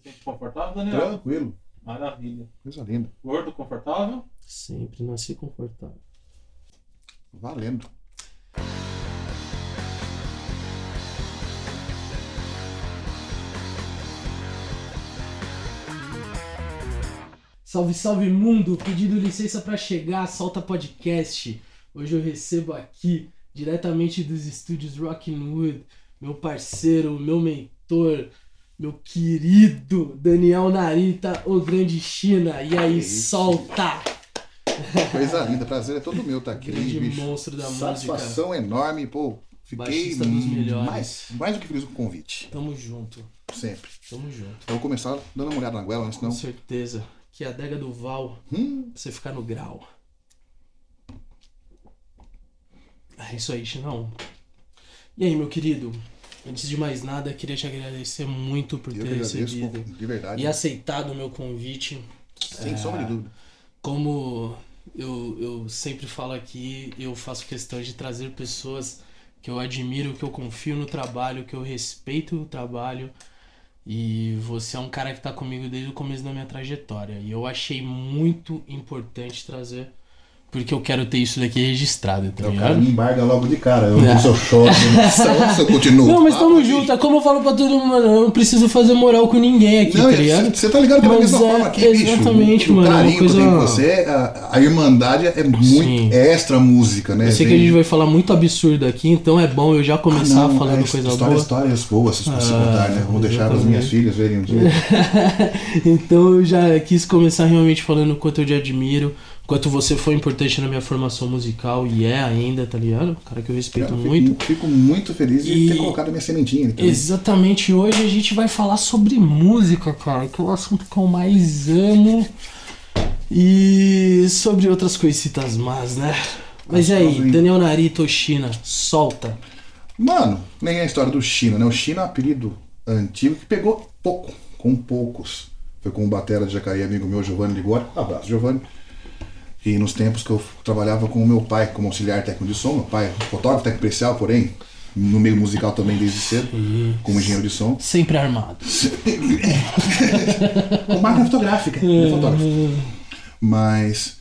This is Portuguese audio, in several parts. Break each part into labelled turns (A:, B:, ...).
A: Você sente confortável, Daniel?
B: Tranquilo.
A: Maravilha.
B: Coisa linda.
A: Gordo, confortável?
C: Sempre nasci confortável.
B: Valendo.
C: Salve, salve mundo! Pedindo licença para chegar, solta podcast. Hoje eu recebo aqui, diretamente dos estúdios Rockwood, meu parceiro, meu mentor, meu querido Daniel Narita, o grande China. E aí,
B: Isso.
C: solta!
B: Coisa linda. Prazer é todo meu estar aqui,
C: Grande
B: bicho.
C: monstro da música.
B: Satisfação enorme, pô. Fiquei
C: Baixista dos melhores.
B: mais, mais do que feliz com o convite.
C: Tamo junto,
B: Sempre.
C: tamo junto.
B: Eu vou começar dando uma olhada na goela,
C: Com
B: senão.
C: certeza. Que é a adega do Val,
B: Hum,
C: pra você ficar no grau. É isso aí, Chinão. E aí, meu querido? Antes de mais nada, queria te agradecer muito por
B: eu
C: ter recebido
B: de verdade.
C: e aceitado o meu convite.
B: Sem sombra de dúvida.
C: Como eu, eu sempre falo aqui, eu faço questão de trazer pessoas que eu admiro, que eu confio no trabalho, que eu respeito o trabalho. E você é um cara que tá comigo desde o começo da minha trajetória. E eu achei muito importante trazer, porque eu quero ter isso daqui registrado, tá
B: É,
C: ligado?
B: me embarga logo de cara. Eu
C: É.
B: não sou choque, eu continuo.
C: Não, mas
B: Ah,
C: tamo
B: bicho.
C: junto. É como eu falo pra todo mundo, mano. Eu não preciso fazer moral com ninguém aqui,
B: Não,
C: tá ligado?
B: você tá ligado que da
C: Mas
B: mesma
C: é,
B: forma aqui, bicho.
C: exatamente,
B: o,
C: mano, é
B: O carinho que eu tenho
C: coisa-
B: com você, a, a irmandade é muito
C: Sim.
B: é extra música, né?
C: Eu sei que a
B: Vem-
C: gente vai falar muito absurdo aqui, então é bom eu já começar
B: Ah, não,
C: falando
B: é,
C: coisa
B: história,
C: boa.
B: Histórias boas, se você
C: Ah,
B: contar, né? Vou deixar para as minhas filhas verem um dia.
C: então eu já quis começar realmente falando o quanto eu te admiro, quanto você foi importante na minha formação musical e é ainda, tá ligado? Cara que eu respeito
B: Cara, eu
C: muito.
B: Fico, fico muito feliz de
C: E-
B: ter colocado a minha sementinha.
C: Exatamente, hoje a gente vai falar sobre música, cara, que é o assunto que eu mais amo. E sobre outras coisitas más, né? Mas e aí. Daniel Narito China, solta.
B: Mano, nem é a história do China, né? O China é um apelido antigo que pegou pouco, com poucos. Foi com o Batera de Jacareí, amigo meu, Giovanni Ligori. Abraço, Giovanni. E nos tempos que eu trabalhava com o meu pai como auxiliar técnico de som, meu pai é fotógrafo técnico especial, porém, no meio musical também desde cedo, como engenheiro de som.
C: Sempre armado.
B: com máquina fotográfica, é fotógrafo. Mas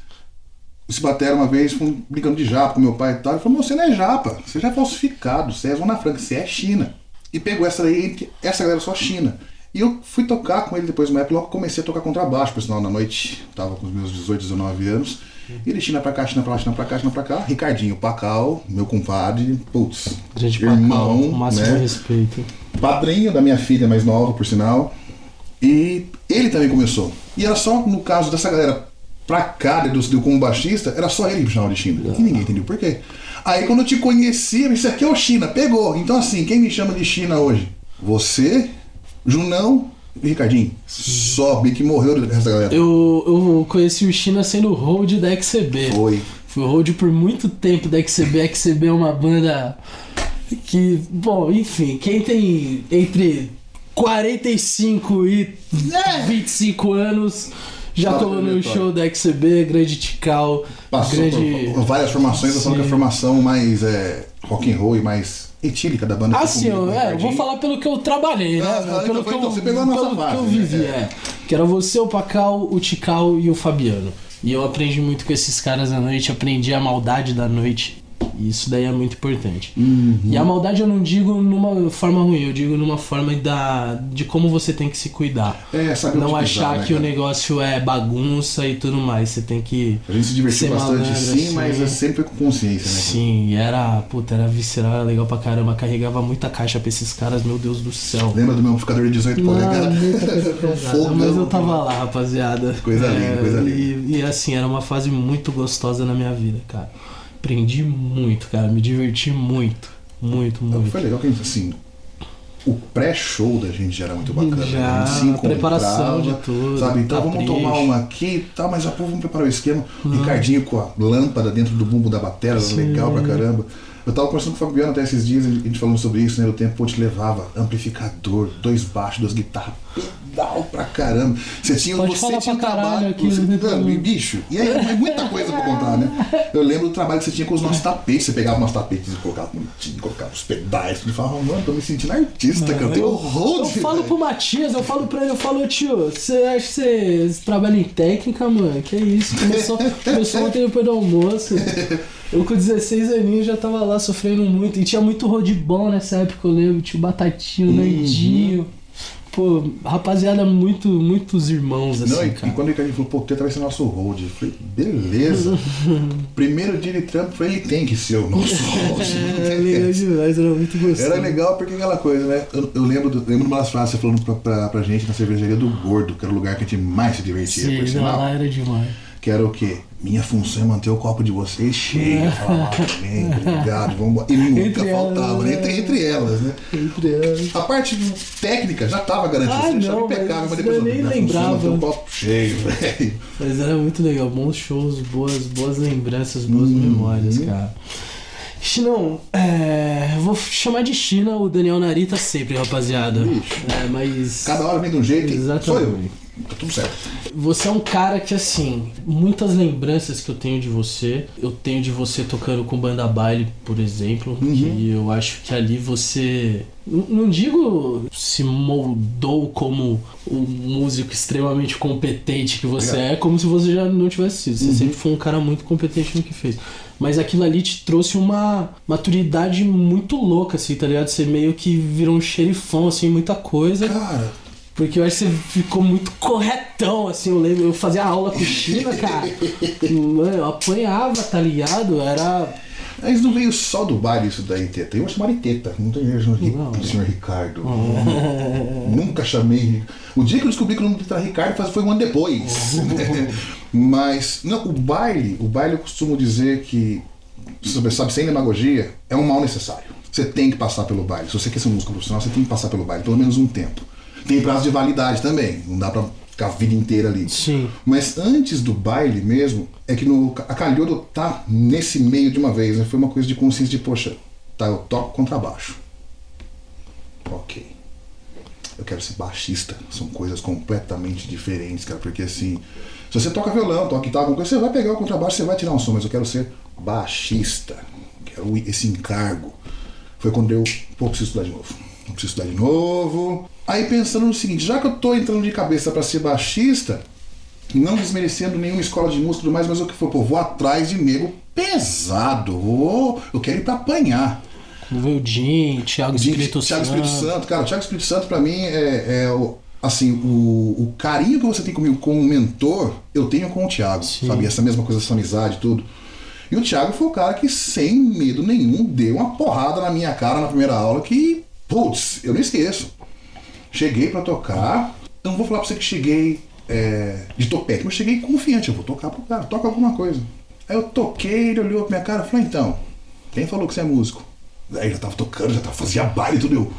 B: esse batera uma vez brincando de japa com meu pai e tal. Ele falou: "Meu, você não é japa, você já é falsificado, você é Zona Franca, você é China. E pegou essa daí, essa galera só China. E eu fui tocar com ele depois de uma época, logo comecei a tocar contrabaixo, por sinal, na noite, tava com os meus 18, 19 anos. E ele China pra cá, China pra lá, China pra cá, China pra cá. Ricardinho, Pacal, meu compadre, putz,
C: Grande
B: irmão,
C: Pacão, o máximo
B: né?
C: respeito.
B: padrinho da minha filha mais nova, por sinal. E ele também começou. E era só no caso dessa galera pra cá, do, do como baixista, era só ele que chamava de China. E ninguém entendeu por quê. Aí quando eu te conheci, eu disse, aqui é o China, pegou. Então assim, quem me chama de China hoje? Você, Junão e Ricardinho. Só, que morreu dessa galera.
C: Eu, eu conheci o China sendo hold da XCB.
B: Foi.
C: Fui hold por muito tempo da XCB. A XCB é uma banda que, bom, enfim, quem tem entre 45 e 25 anos já
B: Fala,
C: colou no show da XCB, grande Tical,
B: Passou
C: grande.
B: várias formações, eu falo que a formação mais é, rock and roll e mais etílica da banda.
C: Assim,
B: comigo,
C: eu,
B: com o
C: é, eu vou falar pelo que eu trabalhei, né?
B: Aham,
C: pelo
B: então
C: que eu,
B: então você pegou a nossa
C: pelo que eu
B: né?
C: vivi,
B: É.
C: é. Que era você, o Pacal, o Tical e o Fabiano. E eu aprendi muito com esses caras à noite, aprendi a maldade da noite. E isso daí é muito importante.
B: Uhum.
C: E a maldade eu não digo numa forma ruim, eu digo numa forma da, de como você tem que se cuidar.
B: É, saber
C: Não achar
B: pisar, né,
C: que o
B: cara?
C: negócio é bagunça e tudo mais. Você tem que.
B: A gente se divertiu
C: Ser
B: bastante
C: malandro,
B: sim,
C: assim.
B: mas é sempre com consciência, né?
C: Sim, e era. Puta, era visceral, era legal pra caramba. Carregava muita caixa pra esses caras, meu Deus do céu.
B: Lembra do meu amplificador de 18
C: Não,
B: polegadas?
C: mas eu tava lá, rapaziada.
B: Coisa linda, coisa
C: E, e assim, era uma fase muito gostosa na minha vida, cara. Aprendi muito, cara. Me diverti muito. Muito, muito.
B: Foi legal que a gente, assim, o pré-show da gente já era muito bacana. né?
C: Já,
B: a gente se
C: a
B: encontrava,
C: preparação de tudo,
B: Sabe, então vamos tomar uma aqui e tal, mas a pô, vamos preparar o esquema. Ricardinho com a lâmpada dentro do bumbo da bateria,
C: Sim.
B: legal pra caramba. Eu tava conversando com o Fabiano até esses dias, a gente falando sobre isso, né? O tempo te levava amplificador, dois baixos, duas guitarras, pedal pra caramba. Você tinha,
C: Pode
B: você tinha trabalho.
C: aqui,
B: você,
C: né?
B: mano, bicho, e aí é muita coisa pra contar, né? Eu lembro do trabalho que você tinha com os nossos tapetes. Você pegava nossos tapetes e colocava bonitinho, colocava os pedais, e falava, mano, tô me sentindo artista, cara. Eu
C: Eu,
B: horror
C: eu falo pro Matias, eu falo pra ele, eu falo, tio, você acha que você, trabalha em técnica, mano? Que isso? Começou, começou ontem depois do almoço. Eu com 16 aninhos já tava lá sofrendo muito. E tinha muito road bom nessa época, eu lembro. Tinha o Batatinho, o Nandinho. Pô, rapaziada, muito, muitos irmãos, assim,
B: Não, e, e
C: cara.
B: quando o Ricardinho falou, pô, tenta vai ser nosso road. Eu falei, beleza. Primeiro dia de trampo, falei, ele tem que ser o nosso road. não
C: É legal demais, era muito gostoso.
B: Era legal porque aquela coisa, né? Eu, eu lembro, do, lembro de uma das frases falando pra, pra, pra gente na cervejaria do Gordo, que era o lugar que a gente mais se divertia, por
C: Sim, não,
B: sinal.
C: lá era demais.
B: Que era o quê? Minha função é manter o copo de vocês cheio. Eu falava, ah, obrigado, vamos. E nunca
C: Entre
B: faltava,
C: elas,
B: né? entre, entre elas, né?
C: Entre elas.
B: A parte técnica já estava garantida,
C: Ah,
B: você deixava
C: não,
B: impecável,
C: mas
B: mas depois
C: eu nem
B: minha função é
C: lembrava.
B: manter o copo cheio, velho.
C: Mas era muito legal, bons shows, boas, boas lembranças, boas memórias, cara. Chinão, é, vou chamar de China o Daniel Narita sempre, rapaziada.
B: Bicho.
C: É, mas
B: Cada hora vem de um jeito e sou eu. Tá tudo certo.
C: você é um cara que assim, muitas lembranças que eu tenho de você, eu tenho de você tocando com banda baile, por exemplo,
B: Uhum.
C: que eu acho que ali você não digo se moldou como um músico extremamente competente que você é, como se você já não tivesse sido. Você
B: Uhum.
C: sempre foi um cara muito competente no que fez. Mas aquilo ali te trouxe uma maturidade muito louca, assim, tá ligado? Você meio que virou um xerifão, assim, muita coisa.
B: Cara,
C: Porque eu acho que você ficou muito corretão, assim, eu lembro, eu fazia aula com China, cara. Mano, eu apanhava, tá ligado? Era.
B: mas não veio só do baile isso daí, Teta. Eu vou chamar de Teta. Não tem jeito,
C: Não.
B: senhor, senhor Ricardo. Nunca chamei. O dia que eu descobri que o nome dele era Ricardo foi- um ano depois. Mas, não, o baile, o baile eu costumo dizer que, sabe, sabe, sem demagogia, é um mal necessário. Você tem que passar pelo baile. Se você quer ser um músico profissional, você tem que passar pelo baile, pelo menos um tempo. Tem prazo de validade também, não dá pra ficar a vida inteira ali.
C: Sim.
B: Mas antes do baile mesmo, é que no, a Calhodo tá nesse meio de uma vez, né? Foi uma coisa de consciência de, poxa, tá, eu toco contrabaixo. Ok. Eu quero ser baixista. São coisas completamente diferentes, cara. Porque assim, se você toca violão, toca guitarra, alguma coisa, você vai pegar o contrabaixo, você vai tirar um som, mas eu quero ser baixista. Quero esse encargo. Foi quando eu, pô, preciso estudar de novo. Eu preciso estudar de novo. Aí pensando no seguinte, já que eu tô entrando de cabeça para ser baixista, não desmerecendo nenhuma escola de música e tudo mais, mas o que for, pô, vou atrás de nego pesado. Vou, eu quero ir pra apanhar.
C: O Jim, Thiago Espírito
B: Thiago
C: Santo.
B: Espírito Santo, cara, o Thiago Espírito Santo pra mim é, é o, assim, o, o carinho que você tem comigo como mentor, eu tenho com o Thiago,
C: Sim.
B: sabe? Essa mesma coisa, essa amizade e tudo. E o Thiago foi o cara que, sem medo nenhum, deu uma porrada na minha cara na primeira aula que, putz, eu não esqueço. Cheguei pra tocar, eu não vou falar pra você que cheguei é, de topete, mas cheguei confiante, eu vou tocar pro cara, toca alguma coisa. Aí eu toquei, ele olhou pra minha cara e falou, então, quem falou que você é músico? Aí já tava tocando, já tava, fazia baile e tudo, eu...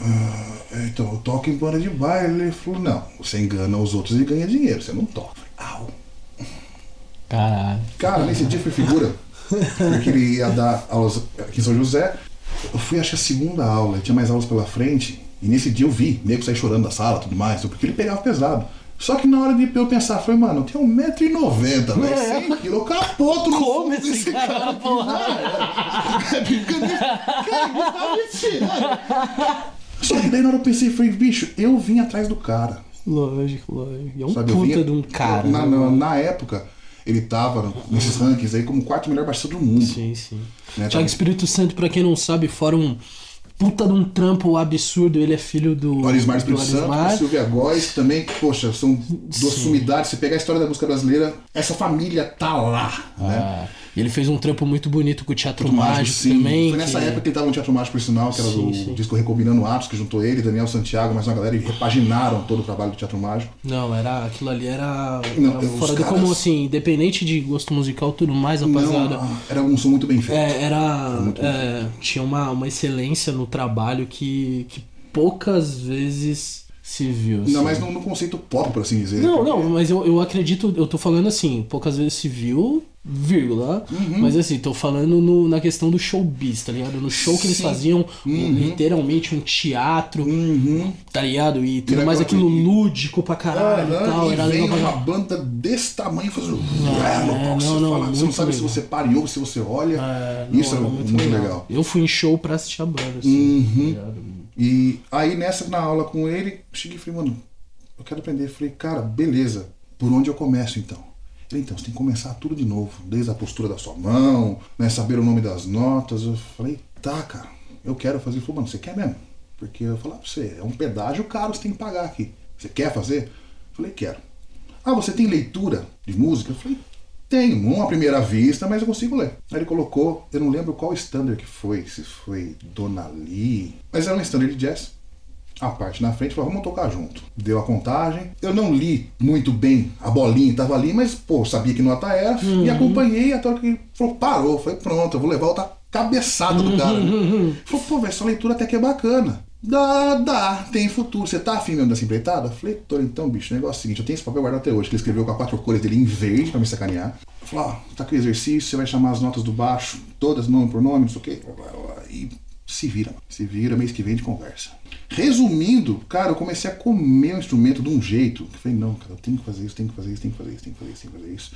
B: "Ah, é, então, eu toco em banda de baile. Ele falou, não, você engana os outros e ganha dinheiro, você não toca. Eu falei, Au.
C: Caralho.
B: Cara, nesse dia foi figura. Porque ele ia dar aulas aqui em São José. Eu fui, acho que a segunda aula, tinha mais aulas pela frente. E nesse dia eu vi, nego sair chorando da sala e tudo mais, porque ele pegava pesado. Só que na hora de eu pensar, falei, mano, eu tenho 1,90m, velho,
C: É.
B: 100 kg, eu capoto no
C: Como esse
B: desse
C: cara
B: já era. É brincadeira. Cara, me tava me tirando. Só que daí na hora eu pensei, falei, bicho, eu vim atrás do cara.
C: Lógico, lógico. E é um
B: Sabe,
C: puta
B: vinha-
C: de um cara.
B: Na,
C: né,
B: na, na época, ele tava nesses rankings aí como o quarto melhor baixista do mundo.
C: Sim, sim.
B: Né,
C: Thiago
B: tá-
C: Espírito Santo, pra quem não sabe, fora um puta de um trampo absurdo, ele é filho do.
B: Arismar
C: do
B: Espírito Santo,
C: Arismar.
B: Silvia Góes, que também, poxa, são duas
C: Sim.
B: sumidades. Se pegar a história da música brasileira, essa família tá lá, né?
C: E ele fez um trampo muito bonito com o Teatro
B: Teatro
C: Mágico,
B: sim.
C: também.
B: Foi nessa
C: que-
B: época que ele tava no Teatro Mágico, por sinal, que era
C: Sim,
B: do
C: sim.
B: disco Recombinando Atos, que juntou ele, Daniel Santiago, mais uma galera, e repaginaram todo o trabalho do Teatro Mágico.
C: Não, era aquilo ali era,
B: Não,
C: era fora do
B: caras-
C: comum, assim, independente de gosto musical e tudo mais, rapaziada.
B: Não, era um som muito bem feito.
C: É, era. é, tinha uma, uma excelência no trabalho que, que poucas vezes se viu. assim.
B: Não, mas no, no conceito pop, por assim dizer.
C: Não,
B: porque-
C: não, mas eu, eu acredito, eu tô falando assim, poucas vezes se viu vírgula. Mas assim, tô falando no- na questão do showbiz, tá ligado? No show que eles
B: Sim.
C: faziam
B: Uhum.
C: literalmente um teatro,
B: Uhum.
C: tá ligado? E tudo mais aquilo lúdico pra caralho e
B: Aham,
C: tal.
B: e
C: Era legal pra
B: uma banda desse tamanho fazendo.
C: é, não,
B: você,
C: não,
B: fala, você não
C: muito
B: sabe se
C: legal.
B: você pariu, se você olha.
C: É, não,
B: Isso é
C: era
B: muito, legal.
C: Eu fui em show pra assistir a banda, assim.
B: Uhum.
C: tá ligado?
B: E aí nessa, na aula com ele, eu cheguei e falei, mano, eu quero aprender. Eu falei, cara, beleza, por onde eu começo então? Então, você tem que começar tudo de novo, desde a postura da sua mão, né, saber o nome das notas. Eu falei, tá, cara, eu quero fazer. Ele falou, mano, você quer mesmo? Porque eu falei pra você, é um pedágio caro, você tem que pagar aqui. Você quer fazer? Eu falei, quero. Ah, você tem leitura de música? Eu falei, tenho, não à primeira vista, mas eu consigo ler. Aí ele colocou, eu não lembro qual standard que foi, se foi Dona Lee, mas era um standard de jazz. A parte na frente falou, vamos tocar junto. Deu a contagem. Eu não li muito bem a bolinha, tava ali, mas, pô, sabia que nota era. E acompanhei até que falou, parou. Falei, pronto, eu vou levar outra cabeçada do cara. Né? Falou, pô, velho, essa leitura até que é bacana. Dá, dá, tem futuro. Você tá afim mesmo dessa empreitada? Falei, tô, então, bicho, o negócio é o seguinte, eu tenho esse papel guardado até hoje, que ele escreveu com as quatro cores dele em verde pra me sacanear. Falou, ó, tá aqui o exercício, você vai chamar as notas do baixo, todas nome por nome, não sei o quê. blá, blá, blá, E se vira, se vira, mês que vem de conversa. Resumindo, cara, eu comecei a comer o instrumento de um jeito. que falei, não, cara, eu tenho que fazer isso, tenho que fazer isso, tenho que fazer isso, tenho que fazer isso, tenho que fazer isso.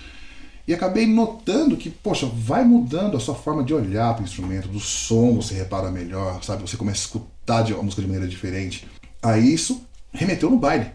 B: E acabei notando que, poxa, vai mudando a sua forma de olhar para o instrumento, do som você repara melhor, sabe? Você começa a escutar a música de maneira diferente. Aí isso remeteu no baile.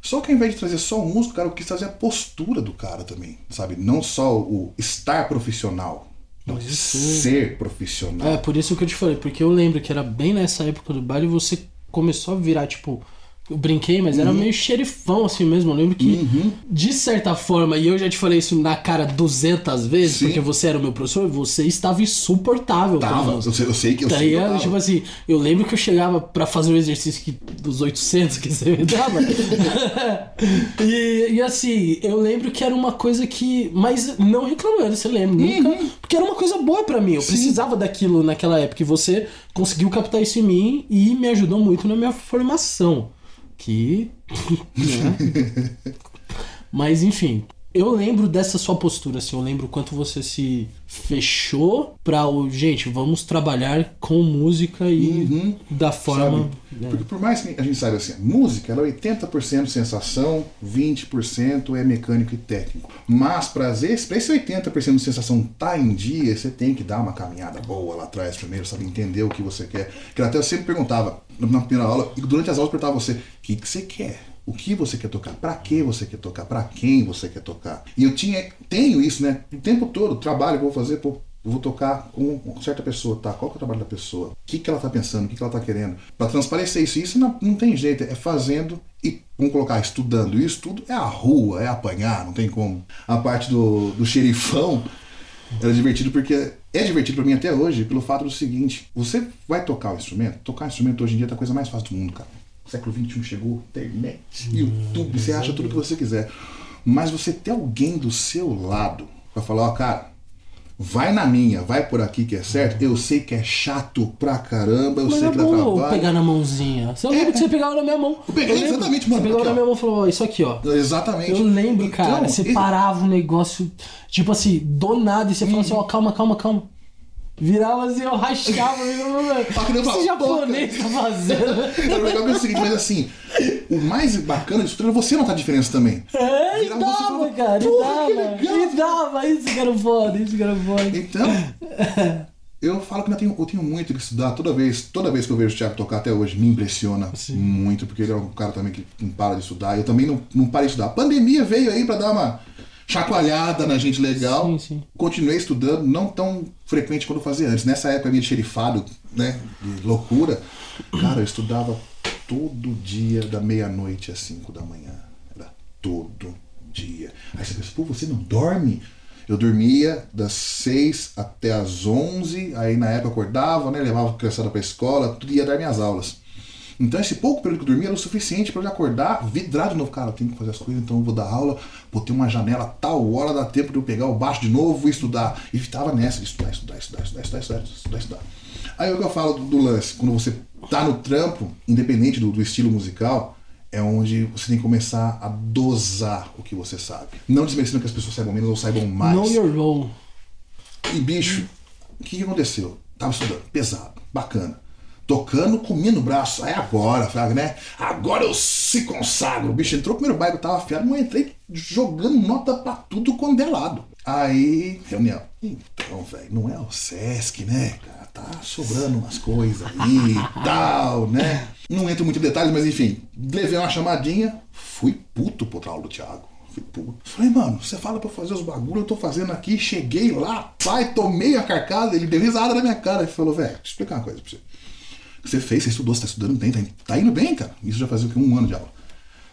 B: Só que ao invés de trazer só o músico, cara, eu quis trazer a postura do cara também, sabe? Não só o estar profissional,
C: Mas isso-
B: ser profissional.
C: É, por isso que eu te falei, porque eu lembro que era bem nessa época do baile você começou a virar, tipo. Eu brinquei, mas
B: Uhum.
C: era meio xerifão assim mesmo. Eu lembro que, de certa forma, e eu já te falei isso na cara 200 vezes,
B: Sim.
C: porque você era o meu professor, você estava insuportável.
B: Tava, eu sei, eu sei que eu
C: Tá
B: sei tava.
C: Tipo assim, eu lembro que eu chegava pra fazer o exercício que, dos 800 que você me dava. e, e assim, eu lembro que era uma coisa que. Mas não reclamando, você lembra? Nunca. Porque era uma coisa boa pra mim. Eu precisava daquilo naquela época. E você conseguiu captar isso em mim e me ajudou muito na minha formação. Que. né? Mas enfim, eu lembro dessa sua postura, assim, eu lembro o quanto você se fechou pra o. Gente, vamos trabalhar com música e da forma. Né?
B: Porque por mais que a gente saiba assim, música ela é 80% sensação, 20% é mecânico e técnico. Mas para esse 80% de sensação tá em dia, você tem que dar uma caminhada boa lá atrás primeiro, sabe? Entender o que você quer. Que até eu sempre perguntava na primeira aula, e durante as aulas eu perguntava você, o que, que você quer? O que você quer tocar? Pra que você quer tocar? Pra quem você quer tocar? E eu tinha, tenho isso, né? O tempo todo, trabalho vou fazer, pô, vou tocar com certa pessoa, tá? Qual que é o trabalho da pessoa? O que, que ela tá pensando? O que, que ela tá querendo? Pra transparecer isso. Isso não, não tem jeito, é fazendo e, vamos colocar, estudando. Isso tudo é a rua, é apanhar, não tem como. A parte do, do xerifão era divertido porque é divertido pra mim até hoje pelo fato do seguinte: você vai tocar o instrumento, tocar o instrumento hoje em dia é a coisa mais fácil do mundo, cara. O século XXI chegou, internet, YouTube, você acha tudo que você quiser. Mas você ter alguém do seu lado pra falar, ó, cara, vai na minha, vai por aqui que é certo, eu sei que é chato pra caramba, eu
C: Mas
B: sei
C: é
B: que dá
C: eu
B: trabalho.
C: pegar na mãozinha. Você lembra que você pegava na minha mão?
B: Eu peguei,
C: lembro.
B: exatamente, mano,
C: Você pegava na minha mão e falou, ó, isso aqui, ó.
B: Exatamente.
C: Eu lembro,
B: Então,
C: cara. Você
B: esse-
C: parava o negócio, tipo assim, do nada, e você falava assim, ó, calma, calma, calma. Virava assim, eu rachava, eu
B: Pra que não
C: esse japonês tá fazendo?
B: Era que é o seguinte, mas assim, o mais bacana disso tudo é você notar a diferença também.
C: É, e dava,
B: falava,
C: cara, e
B: "Porra, que
C: dava.
B: legal."
C: E dava, isso que era foda, isso que era foda.
B: Então, eu falo que eu tenho, eu tenho muito que estudar. Toda vez, toda vez que eu vejo o Thiago tocar até hoje, me impressiona muito, porque ele é um cara também que não para de estudar. Eu também não, não parei de estudar. A pandemia veio aí pra dar uma chacoalhada na gente legal.
C: Sim, sim.
B: Continuei estudando, não tão frequente quanto eu fazia antes. Nessa época minha de xerifado, né, de loucura, cara, eu estudava todo dia da meia-noite às cinco da manhã. Era todo dia. Aí você pensa, pô, você não dorme? Eu dormia das seis até as onze, aí na época acordava, né, levava a criançada pra escola, tudo ia dar minhas aulas. Então esse pouco período que eu dormia era o suficiente para eu acordar, vidrar de novo. Cara, eu tenho que fazer as coisas, então eu vou dar aula, vou ter uma janela tal hora, dá tempo de eu pegar o baixo de novo e estudar. E estava nessa, estudar, estudar, estudar, estudar, estudar, estudar, estudar, estudar. Aí é o que eu falo do, do lance, quando você tá no trampo, independente do, do estilo musical, é onde você tem que começar a dosar o que você sabe. Não desmerecendo que as pessoas saibam menos ou saibam mais.
C: Know your role.
B: E bicho, o que, que aconteceu? Tava estudando, pesado, bacana. Tocando, comendo o braço. Aí agora, Fraga, né? Agora eu se consagro. O bicho entrou, o primeiro baile eu tava afiado, mas eu entrei jogando nota pra tudo quando é lado. Aí, reunião. Então, velho, não é o Sesc, né, cara? Tá sobrando umas coisas aí e tal, né? Não entro muito em detalhes, mas enfim. Levei uma chamadinha, fui puto pro aula do Thiago. Fui puto. Falei, mano, você fala pra eu fazer os bagulhos, eu tô fazendo aqui. Cheguei lá, pai, tomei a carcada. Ele deu risada na minha cara. Ele falou, velho, deixa eu explicar uma coisa pra você. Você fez, você estudou, você tá estudando bem, tá, tá indo bem, cara. Isso já fazia? Um ano de aula.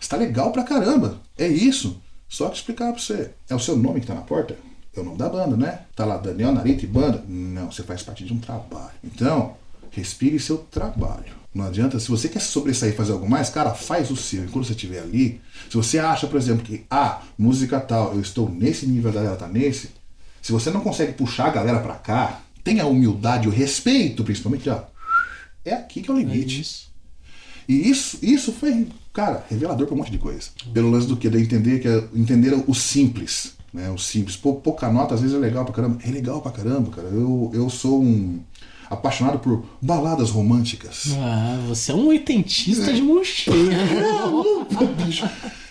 B: Está legal pra caramba. É isso. Só que explicar pra você. É o seu nome que tá na porta? É o nome da banda, né? Tá lá Daniel Narita e banda? Não, você faz parte de um trabalho. Então, respire seu trabalho. Não adianta, se você quer sobressair e fazer algo mais, cara, faz o seu. E quando você estiver ali, se você acha, por exemplo, que, ah, música tal, eu estou nesse nível, a galera tá nesse, se você não consegue puxar a galera pra cá, tenha humildade, o respeito, principalmente, ó, é aqui que é o limite.
C: É isso.
B: E isso, isso foi, cara, revelador pra um monte de coisa. Pelo lance do que? De entender, que é, entender o simples. Né? O simples. Pouca nota às vezes é legal pra caramba. É legal pra caramba, cara. Eu, eu sou um apaixonado por baladas românticas.
C: Ah, você é um oitentista de mão cheia.
B: bicho.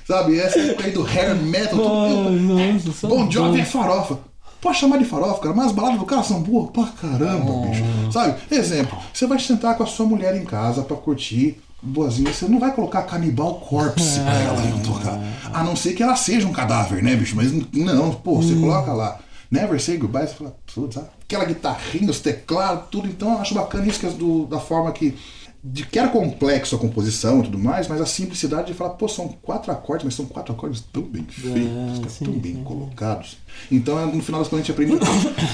B: Sabe, essa época aí do hair metal. Tudo-
C: nossa, só
B: Bom Jovi é farofa. Pode chamar de farofa, cara, mas as baladas do cara são boas pra caramba, bicho. Sabe? Exemplo, você vai sentar com a sua mulher em casa pra curtir, boazinha, você não vai colocar Cannibal Corpse pra ela tocar. A não ser que ela seja um cadáver, né, bicho? Mas não, pô, você coloca lá. Never Say Goodbye, você fala, putz, aquela guitarrinha, os teclados, tudo. Então eu acho bacana isso que é do, da forma que. De que era complexo a composição e tudo mais, mas a simplicidade de falar, pô, são quatro acordes, mas são quatro acordes tão bem feitos, cara,
C: sim,
B: tão bem
C: sim.
B: colocados. Então, é, no final das contas, a gente aprende,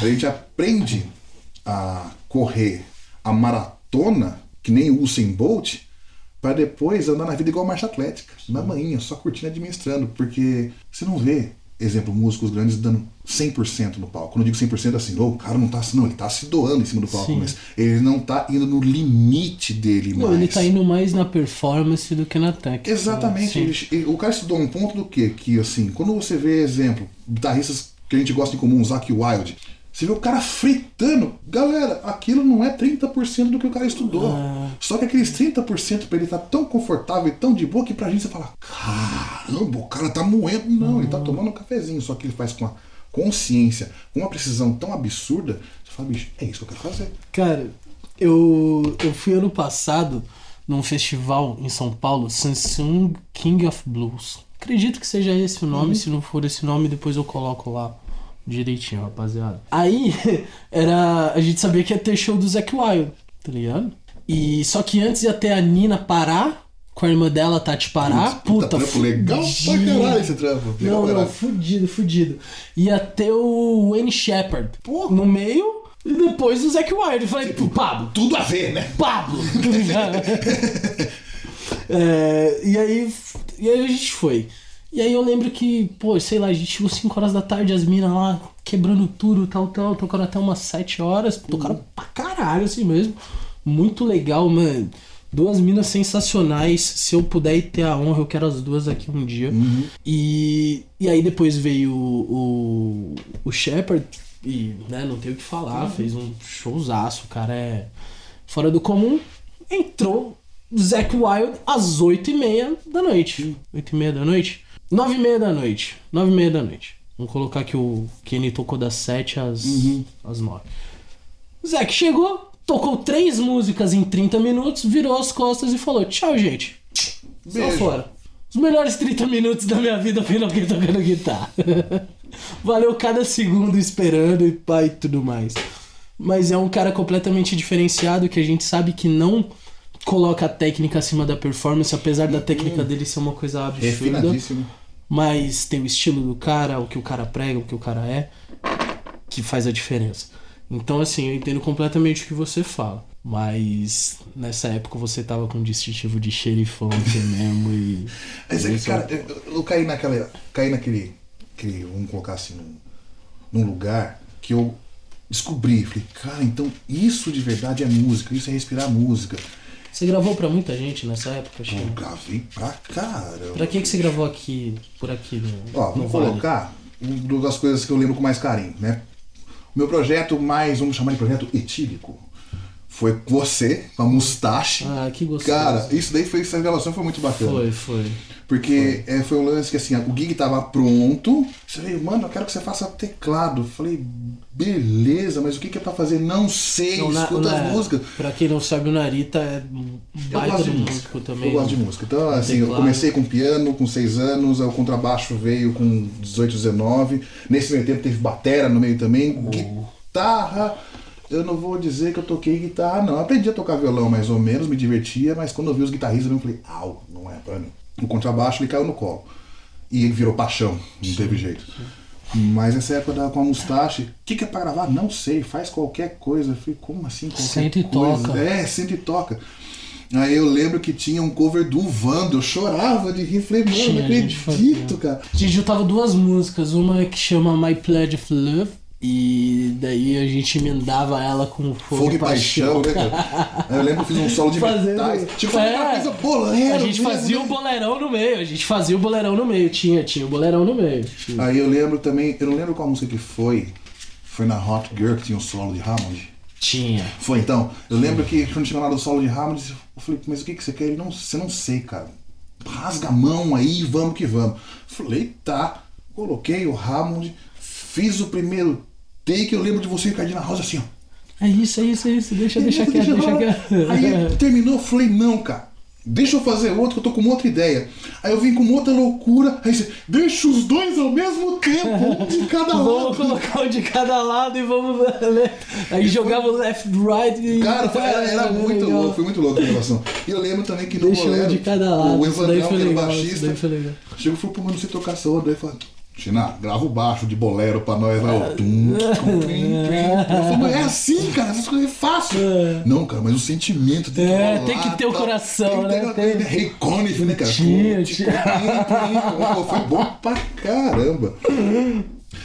B: a gente aprende a correr a maratona, que nem o Usain Bolt, para depois andar na vida igual marcha atlética, na manhã, só curtindo e administrando, porque você não vê, exemplo, músicos grandes dando 100% no palco. Quando eu digo 100% assim, oh, o cara não tá assim, não, ele tá se doando em cima do palco,
C: Sim.
B: mas ele não tá indo no limite dele
C: Não,
B: mais.
C: ele tá indo mais na performance do que na técnica.
B: Exatamente.
C: Sim.
B: ele- o cara estudou um ponto do quê? Que, assim, quando você vê, exemplo, guitarristas que a gente gosta em comum, Zac Wild, você vê o cara fritando. Galera, aquilo não é 30% do que o cara estudou.
C: Ah.
B: Só que aqueles 30% pra ele tá tão confortável e tão de boa que pra gente você fala: caramba, o cara tá moendo. Não, ele tá
C: Ah.
B: tomando um cafezinho. Só que ele faz com a consciência, com uma precisão tão absurda. Você fala, bicho, é isso que eu quero fazer.
C: Cara, eu, eu fui ano passado num festival em São Paulo, Samsung King of Blues. Acredito que seja esse o nome, se não for esse nome, depois eu coloco lá direitinho, rapaziada. Aí, era. A gente sabia que ia ter show do Zac Wild, tá ligado? E só que antes ia ter a Nina parar, com a irmã dela, Tati parar.
B: Puta,
C: Puta,
B: trampo legal pra caralho esse trampo. Legal
C: Não, não,
B: caralho.
C: fudido, fudido. Ia ter o Wayne Shepard
B: Porra.
C: no meio e depois o Zac Wild. Eu falei, pô, Pablo,
B: Tudo a ver, né?
C: Pablo! É, e, aí, e aí a gente foi. E aí eu lembro que, pô, sei lá, a gente chegou 5 horas da tarde, as minas lá quebrando tudo, tal, tal, tocaram até umas 7 horas, tocaram pra caralho assim mesmo. Muito legal, mano. Duas minas sensacionais. Se eu puder ir ter a honra, eu quero as duas aqui um dia. E, e aí depois veio o, o, o Shepard, e né, não tem o que falar, fez um showzaço, o cara é fora do comum. Entrou Zack Wild às 8h30 da noite. 8h30 da noite? 9h30 da noite. 9h30 da noite. Vamos colocar que o Kenny tocou das 7 às, às 9. Zack chegou, tocou três músicas em 30 minutos, virou as costas e falou: Tchau, gente. Só
B: Beijo.
C: fora. Os melhores 30 minutos da minha vida foi alguém tocando guitarra. Valeu cada segundo esperando e pá e tudo mais. Mas é um cara completamente diferenciado que a gente sabe que não coloca a técnica acima da performance, apesar da técnica dele ser uma coisa absurda. Mas tem o estilo do cara, o que o cara prega, o que o cara é, que faz a diferença. Então, assim, eu entendo completamente o que você fala. Mas nessa época você tava com um distintivo de xerifão mesmo e.
B: Mas é que, cara, eu, eu caí naquela. Caí naquele. aquele, vamos colocar assim, num, num lugar que eu descobri. Falei, cara, então isso de verdade é música, isso é respirar música.
C: Você gravou pra muita gente nessa época, Chico?
B: Eu gravei pra caramba.
C: Pra que, que você gravou aqui, por aqui no,
B: Ó,
C: Vale?
B: colocar uma das coisas que eu lembro com mais carinho, né? O meu projeto mais, vamos chamar de projeto etílico, foi com você, com a Mustache.
C: Ah, que gostoso.
B: Cara, isso daí foi, essa revelação foi muito bacana.
C: Foi, foi.
B: Porque é, foi um lance que assim, o gig tava pronto. Você falei, mano, eu quero que você faça teclado. Eu falei, beleza, mas o que, que é pra fazer? Não sei,
C: Não, na-
B: escuta
C: na-
B: as músicas.
C: Pra quem não sabe, o Narita é um
B: Eu
C: baita
B: de
C: músico também.
B: Eu gosto de música. Então, assim, eu
C: Teclado.
B: comecei com piano com 6 anos, o contrabaixo veio com 18, 19. Nesse meio tempo teve batera no meio também, guitarra. Eu não vou dizer que eu toquei guitarra, não. Eu aprendi a tocar violão mais ou menos, me divertia, mas quando eu vi os guitarristas, eu falei, au, não é pra mim. O contrabaixo ele caiu no colo. E ele virou paixão, não teve jeito. Mas nessa época da, com a mustache, o que, que é pra gravar? Não sei, faz qualquer coisa. Eu falei, como assim qualquer
C: Senta e
B: coisa?
C: toca.
B: É, senta e toca. Aí eu lembro que tinha um cover do Vando, eu chorava de rir, falei, mano, não acredito, cara.
C: A gente juntava duas músicas, uma que chama My Pledge of Love, e daí a gente emendava ela com Fogo,
B: Fogo e paixão, né, cara? Eu lembro que eu fiz um solo de
C: Fazendo-
B: metais. Tipo, foi uma
C: É.
B: coisa bolero.
C: A gente
B: mesmo,
C: fazia
B: né?
C: o boleirão no meio, a gente fazia o boleirão no meio, tinha, tinha o boleirão no meio. tinha.
B: Aí eu lembro também, eu não lembro qual música que foi. Foi na Hot Girl que tinha um solo de Hammond.
C: Tinha.
B: Foi então. Eu lembro que quando chegou lá do solo de Hammond, eu falei, mas o que, que você quer? Ele não, você não sei, cara. Rasga a mão aí, vamos que vamos. Falei, tá. Coloquei o Hammond, fiz o primeiro take, eu lembro de você e Cardina Rosa assim, ó.
C: É isso, é isso, é isso, deixa, deixa quieto, deixa
B: rolar.
C: quieto.
B: Aí terminou, eu falei, não, cara. Deixa eu fazer outro, que eu tô com uma outra ideia. Aí eu vim com outra loucura. Aí você, deixa os dois ao mesmo tempo, um de cada
C: Vamos
B: lado.
C: colocar um de cada lado e vamos. Aí jogava o left, right e.
B: Cara, foi- era, era muito
C: legal.
B: louco, foi muito louco a gravação. E eu lembro também que no
C: Deixa um
B: bolero,
C: de cada lado.
B: o
C: daí foi
B: que era o baixista,
C: daí foi
B: chegou e falou, pô, mas não sei tocar essa outra. Aí falou, China, grava o baixo de bolero pra nós. Vai, ó, tum, tum, tum. Eu é assim, cara, essas coisas é fácil. Não, cara, mas o sentimento tem que
C: É,
B: rolar,
C: tem que ter o
B: tal.
C: coração,
B: tem
C: né? Tem-
B: né? Rei Conniff, né, cara?
C: Tinha, tinha.
B: Foi bom pra caramba.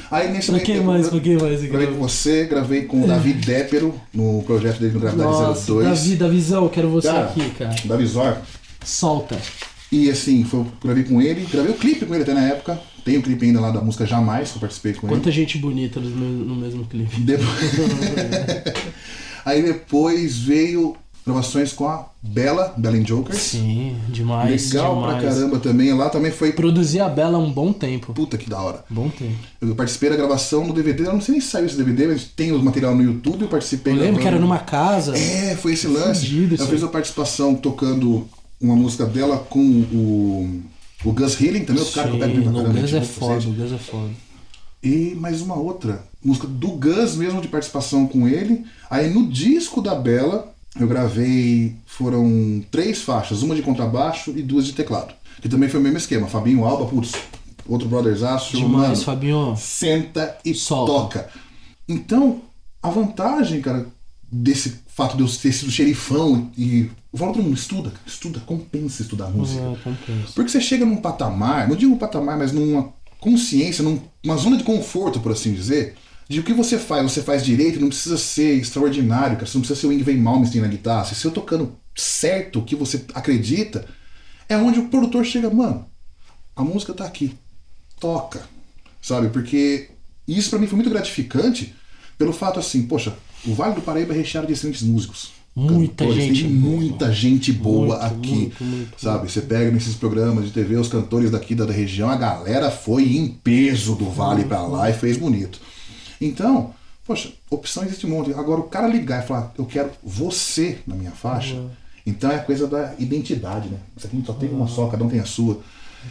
B: Aí nesse
C: quem
B: tempo,
C: mais?
B: eu
C: Pra quem mais?
B: Gravei com você, gravei com o Davi Dépero no projeto dele no Gravidade
C: Nossa,
B: 02.
C: Davi, Davizão, quero você
B: Cara,
C: aqui, cara.
B: Davi Zor.
C: Solta.
B: E assim, foi, gravei com ele, gravei o clipe com ele até na época. Tem o clipe ainda lá da música Jamais, que eu participei com
C: Quanta gente bonita no mesmo, no mesmo clipe.
B: ele. Depois... Aí depois veio gravações com a Bela, Bela in Jokers.
C: Sim, demais.
B: Legal
C: demais.
B: pra caramba também. Lá também foi.
C: Produzi a Bela um bom tempo.
B: Puta que da hora.
C: Bom tempo.
B: Eu participei da gravação do DVD, eu não sei nem se saiu esse DVD, mas tem o material no YouTube, eu participei
C: Eu lembro que era
B: gravando.
C: numa casa.
B: É, foi esse lance. Fez
C: aí.
B: a participação tocando uma música dela com o, o Gus Healing, também, outro cara que eu pego pra
C: Sim, o Gus é foda, o Gus é foda.
B: E mais uma outra, música do Gus mesmo, de participação com ele. Aí no disco da Bela, eu gravei, foram três faixas, uma de contrabaixo e duas de teclado. Que também foi o mesmo esquema, Fabinho Alba, putz, outro brotherzaço,
C: Demais,
B: mano,
C: Fabinho.
B: senta e
C: Solta.
B: toca. Então, a vantagem, cara, desse fato de eu ter sido xerifão e. Eu falo pra todo mundo, estuda, estuda, compensa estudar música.
C: É, compensa.
B: Porque você chega num patamar, não digo um patamar, mas numa consciência, num- numa zona de conforto, por assim dizer, de o que você faz, você faz direito, não precisa ser extraordinário, cara, você não precisa ser o Ingrid Malmsteen na guitarra. Se eu tocando certo o que você acredita, é onde o produtor chega, mano, a música tá aqui, toca, sabe? Porque isso pra mim foi muito gratificante pelo fato assim, poxa, o Vale do Paraíba é recheado de excelentes músicos.
C: Muita
B: cantores,
C: gente
B: tem
C: boa.
B: muita gente boa
C: Muito,
B: aqui,
C: muito, muito,
B: sabe? Você pega nesses programas de TV os cantores daqui da, da região, a galera foi em peso do Vale pra lá e fez bonito. Então, poxa, opção existe um monte. Agora o cara ligar e falar, eu quero você na minha faixa, então é a coisa da identidade, né? Isso aqui só tem uma só, cada um tem a sua.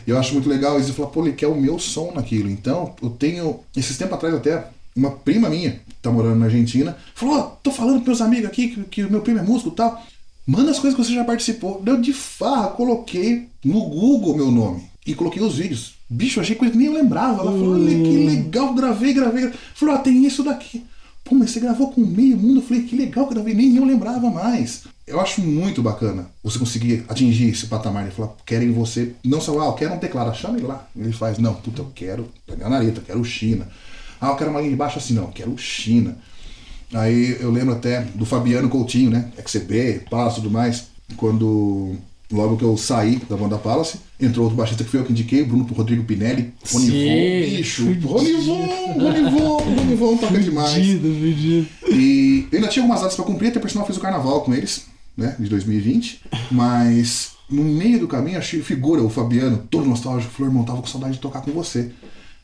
B: E eu acho muito legal eles falar, pô, ele quer o meu som naquilo. Então, eu tenho, esses tempos atrás até, uma prima minha, que tá morando na Argentina, falou, ó, tô falando pros meus amigos aqui que, que o meu primo é músico e tal. Manda as coisas que você já participou. Deu de farra, coloquei no Google meu nome. E coloquei os vídeos. Bicho, achei coisa que nem eu lembrava. Ela falou, olha que legal, gravei, gravei. Falou, ó, tem isso daqui. Pô, mas você gravou com meio mundo? Eu falei, que legal, gravei, nem eu lembrava mais. Eu acho muito bacana você conseguir atingir esse patamar. Ele falar, querem você, não só, ah, eu quero um teclado, chama ele lá. Ele faz, não, puta, eu quero Daniel Nareta, eu quero China. Ah, eu quero uma linha de baixo assim, não, eu quero China. Aí eu lembro até do Fabiano Coutinho, né? XCB, Passo e tudo mais. quando logo que eu saí da banda Palace, entrou outro baixista que foi eu que indiquei, o Bruno Rodrigo Pinelli. Ronivon,
C: Sim,
B: bicho. Ronivon, Ronivon, Ronivon toca demais.
C: Fudido, fudido.
B: E eu ainda tinha algumas datas pra cumprir, até por sinal fiz o carnaval com eles, né, de 2020. Mas no meio do caminho, achei figura, o Fabiano, todo nostálgico, falou, irmão, tava com saudade de tocar com você.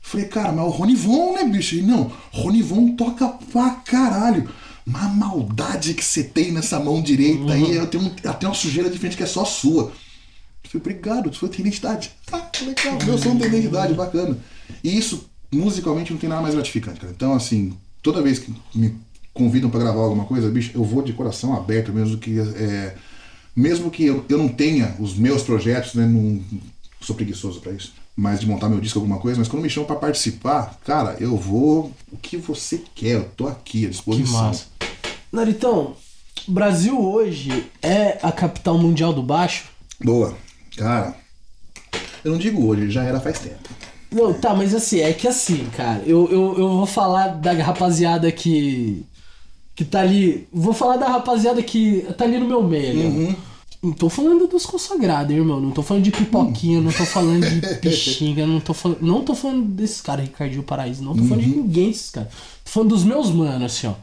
B: Falei, cara, mas o Ronivon, né, bicho? E não, Ronivon toca pra caralho. Mas a maldade que você tem nessa mão direita aí, eu tenho, eu tenho uma sujeira diferente que é só sua. Eu falei, obrigado, sua tem identidade. Tá, legal, meu som tem identidade, bacana. E isso, musicalmente, não tem nada mais gratificante, cara. Então, assim, toda vez que me convidam pra gravar alguma coisa, bicho, eu vou de coração aberto, mesmo que. É, mesmo que eu, eu não tenha os meus projetos, né? Não, sou preguiçoso pra isso. Mas de montar meu disco, alguma coisa, mas quando me chamam pra participar, cara, eu vou. O que você quer, eu tô aqui à
C: Que
B: disposição.
C: massa. Naritão, Brasil hoje é a capital mundial do baixo?
B: Boa. Cara, eu não digo hoje, já era faz tempo.
C: Não, tá, mas assim, é que assim, cara, eu, eu, eu vou falar da rapaziada que. que tá ali. Vou falar da rapaziada que tá ali no meu meio. ali, ó. Não tô falando dos consagrados, irmão. Não tô falando de pipoquinha, não tô falando de pixinga, não tô falando. Não tô falando desses caras, Ricardinho Paraíso, não tô falando
B: Uhum.
C: de ninguém desses caras. Tô falando dos meus manos, assim, ó.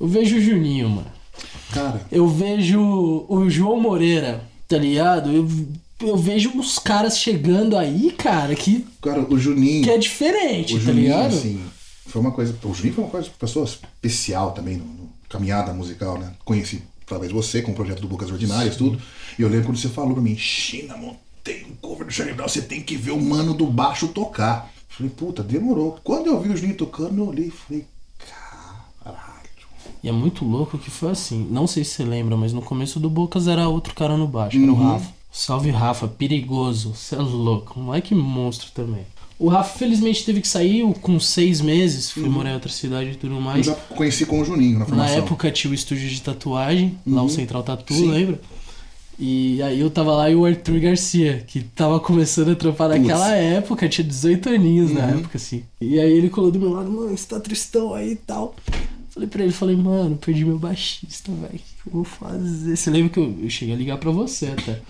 C: Eu vejo o Juninho, mano.
B: Cara,
C: Eu vejo o João Moreira, tá ligado? Eu, eu vejo uns caras chegando aí, cara, que,
B: cara, o Juninho.
C: que é diferente,
B: O
C: tá
B: Juninho,
C: ligado?
B: assim, foi uma coisa. O Juninho foi uma coisa, pessoa especial também no, no caminhada musical, né? Conheci de você, com o projeto do Bocas Ordinárias, tudo. E eu lembro quando você falou pra mim, China, montei um cover do Charlie Brown, você tem que ver o mano do baixo tocar. Falei, puta, demorou. Quando eu vi o Juninho tocando, eu olhei e falei, caralho.
C: E é muito louco que foi assim. Não sei se você lembra, mas no começo do Bocas era outro cara no baixo, era o
B: Uhum.
C: Rafa. Salve Rafa, perigoso, você é louco, moleque monstro também. O Rafa felizmente teve que sair com seis meses, foi morar em outra cidade e tudo
B: Eu
C: mais.
B: já conheci com o Juninho na
C: Na
B: formação.
C: época tinha o estúdio de tatuagem, lá o Central Tatu,
B: Sim.
C: lembra? E aí eu tava lá e o Arthur Garcia, que tava começando a trampar
B: Putz.
C: naquela época, tinha 18 aninhos na
B: Uhum.
C: época, assim. E aí ele colou do meu lado, mano, você tá tristão aí e tal. Falei pra ele, falei, mano, perdi meu baixista, velho, o que eu vou fazer? Você lembra que eu, eu cheguei a ligar pra você até.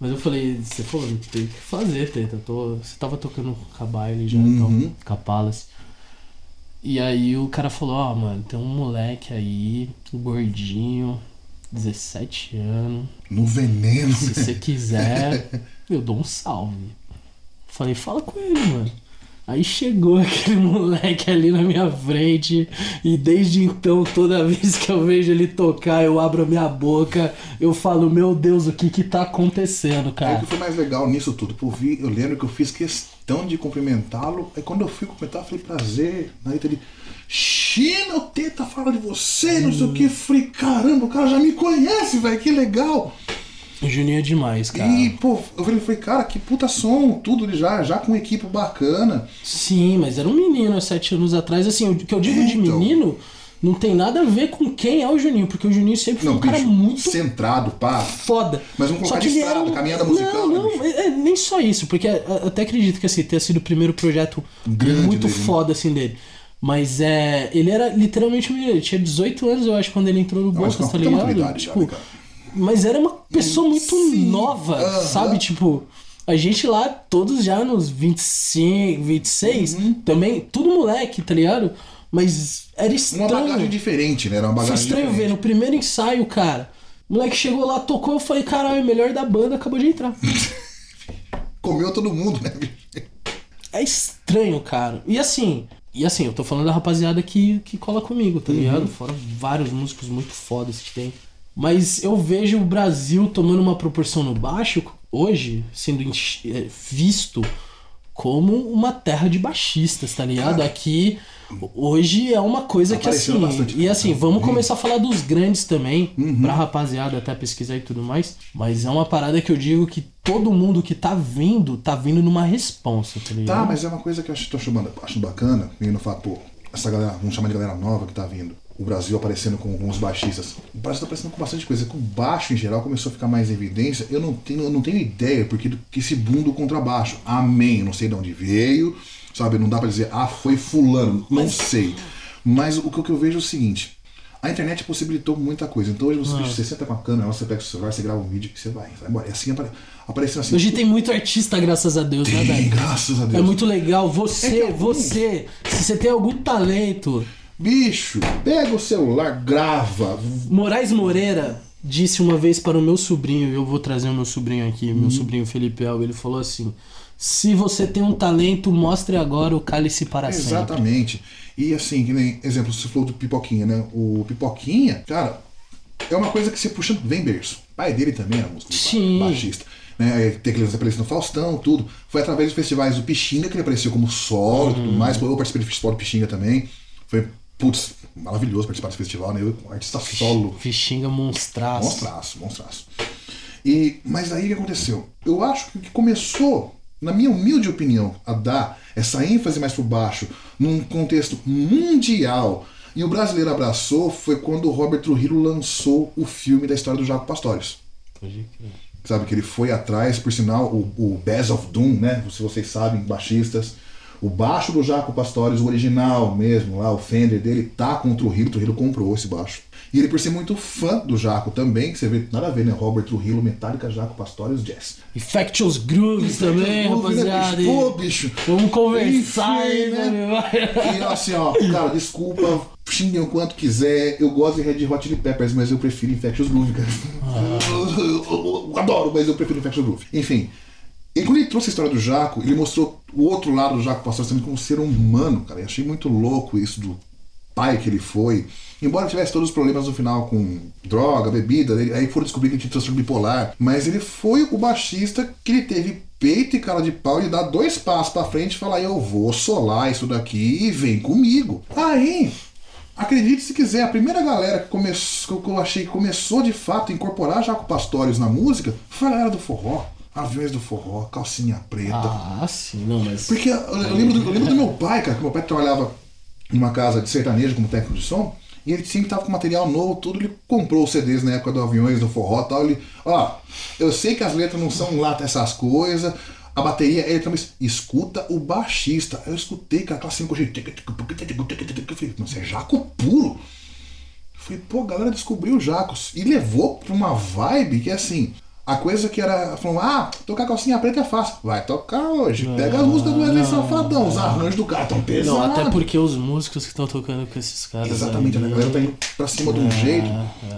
C: Mas eu falei, você falou, não tem o que fazer, Teta. Tô... Você tava tocando com a baile já,
B: Uhum.
C: então, com a Palace. E aí o cara falou, ó, mano, tem um moleque aí, gordinho, 17 anos.
B: No veneno.
C: Se você quiser, eu dou um salve. Falei, fala com ele, mano. Aí chegou aquele moleque ali na minha frente e desde então, toda vez que eu vejo ele tocar, eu abro a minha boca, eu falo, meu Deus, o que que tá acontecendo,
B: Aí o
C: cara?
B: que foi mais legal nisso tudo? Pô, vi, eu lembro que eu fiz questão de cumprimentá-lo. Aí quando eu fui cumprimentar, eu falei, prazer. Aí ele, China, o Teta fala de você, não sei o que. Falei, caramba, o cara já me conhece, velho, que legal.
C: O Juninho é demais, cara.
B: E, pô, eu falei, cara, que puta som, tudo ele já, já com equipe bacana.
C: Sim, mas era um menino há sete anos atrás. Assim, o que eu digo
B: É,
C: de
B: então.
C: menino não tem nada a ver com quem é o Juninho, porque o Juninho sempre foi
B: Não,
C: um cara
B: bicho,
C: muito
B: centrado, pá.
C: foda.
B: Mas vamos colocar de estrada,
C: um-
B: caminhada musical,
C: Não,
B: né,
C: não, é, é, nem só isso, porque é, até acredito que assim, tenha sido o primeiro projeto
B: Grande
C: muito
B: dele, né?
C: foda assim dele. Mas é. Ele era literalmente um menino. Ele tinha 18 anos, eu acho, quando ele entrou no Bocas, tá ligado? Tipo,
B: né, cara?
C: Mas era uma pessoa muito
B: Sim,
C: nova,
B: aham.
C: sabe? Tipo, a gente lá, todos já nos 25, 26,
B: Uhum.
C: também, tudo moleque, tá ligado? Mas era
B: Uma
C: estranho.
B: bagagem diferente, né? Era uma
C: Foi
B: bagagem
C: estranho ver,
B: diferente.
C: no primeiro ensaio, cara. O moleque chegou lá, tocou, eu falei, caralho, o melhor da banda acabou de entrar.
B: Comeu todo mundo, né?
C: É estranho, cara. E assim, e assim, eu tô falando da rapaziada que, que cola comigo, tá ligado? Fora vários músicos muito fodas que tem. Mas eu vejo o Brasil tomando uma proporção no baixo, hoje, sendo é, visto como uma terra de baixistas, tá ligado?
B: Cara.
C: Aqui, hoje é uma coisa que assim. E assim, vamos
B: Uhum.
C: começar a falar dos grandes também, pra rapaziada até pesquisar e tudo mais. Mas é uma parada que eu digo que todo mundo que tá vindo, tá vindo numa responsa, tá ligado?
B: Tá, mas é uma coisa que eu acho, tô achando, acho bacana, vendo o fato, pô, essa galera, vamos chamar de galera nova que tá vindo. O Brasil aparecendo com alguns baixistas. O Brasil tá aparecendo com bastante coisa. Com o baixo em geral começou a ficar mais em evidência. Eu não tenho, eu não tenho ideia porque do que esse boom do contrabaixo. Amém. Não sei de onde veio, sabe? Não dá pra dizer, ah, foi fulano. Não sei. Mas o que eu vejo é o seguinte: A internet possibilitou muita coisa. Então hoje você,
C: Ah.
B: bicho, você senta com a câmera, você pega o celular, você grava um vídeo e você vai, vai embora. E assim apare... apareceu assim.
C: Hoje tem muito artista, graças a Deus, né,
B: Tem,
C: velho?
B: graças a Deus.
C: É muito legal.
B: É
C: Você,
B: alguns-
C: você, se você tem algum talento.
B: Bicho, pega o celular, grava.
C: Moraes Moreira disse uma vez para o meu sobrinho, eu vou trazer o meu sobrinho aqui,
B: Uhum.
C: meu sobrinho Felipe El, ele falou assim: se você tem um talento, mostre agora o cálice para sempre.
B: Exatamente. E assim, que nem exemplo, você falou do Pipoquinha, né? O Pipoquinha, cara, é uma coisa que você puxa vem berço. O pai dele também era músico,
C: Sim.
B: baixista. Né? Aí Tem aqueles aparecidos no Faustão, tudo. Foi através dos festivais do Pixinga que ele apareceu como solo e
C: Uhum.
B: tudo mais. Eu participei do festival do Pixinga também. Foi, putz, maravilhoso participar desse festival, né? Eu, um artista solo.
C: Fichinga monstraço.
B: Monstraço, monstraço. E, mas aí o que aconteceu? Eu acho que o que começou, na minha humilde opinião, a dar essa ênfase mais por baixo, num contexto mundial, e o brasileiro abraçou, foi quando o Robert Trujillo lançou o filme da história do Jaco
C: crer.
B: Sabe, que ele foi atrás, por sinal, o, o Bass of Doom, né? Se vocês sabem, baixistas. O baixo do Jaco Pastorius, o original mesmo, lá, o Fender dele, tá com o Trujillo. O Trujillo comprou esse baixo. E ele, por ser muito fã do Jaco também, que você vê, nada a ver, né? Robert Trujillo, Metallica, Jaco Pastorius, Jazz.
C: Infectious Grooves também,
B: né,
C: rapaziada.
B: bicho? Pô, bicho.
C: Vamos conversar, hein,
B: né?
C: né?
B: E assim, ó, cara, desculpa, xinguem o quanto quiser. Eu gosto de Red Hot Chili Peppers, mas eu prefiro Infectious Groove, cara. Eu, eu- eu adoro, mas eu prefiro Infectious Groove. Enfim. E quando ele trouxe a história do Jaco, ele mostrou o outro lado do Jaco Pastor também como ser humano, cara. Eu achei muito louco isso do pai que ele foi. Embora tivesse todos os problemas no final com droga, bebida, aí foram descobrir que ele tinha transtorno bipolar. Mas ele foi o baixista que ele teve peito e cara de pau de dar dois passos pra frente e falar: Eu vou solar isso daqui e vem comigo. Aí, acredite se quiser, a primeira galera que, começou, que eu achei que começou de fato a incorporar Jaco Pastorius na música foi a galera do forró. Aviões do forró, calcinha preta.
C: Ah, sim, não, mas.
B: Porque eu, eu lembro do, eu lembro do meu pai, cara, que meu pai trabalhava numa casa de sertanejo como técnico de som, e ele sempre tava com material novo, tudo, ele comprou os CDs na época do Aviões, do Forró e tal, ele, ó, eu sei que as letras não são lá essas coisas, a bateria, ele também, escuta o baixista, eu escutei, cara, aquela cinco eu falei, isso é jaco puro. Eu falei, pô, a galera descobriu o Jacos e levou pra uma vibe que assim. A coisa que era. Falou, ah, tocar calcinha preta é fácil. Vai tocar hoje. Pega as músicas do Wesley Safadão. Os arranjos do cara tão pesados.
C: Não, até porque os músicos que estão tocando com esses caras.
B: Exatamente,
C: aí,
B: né? a galera tá indo pra cima de um jeito.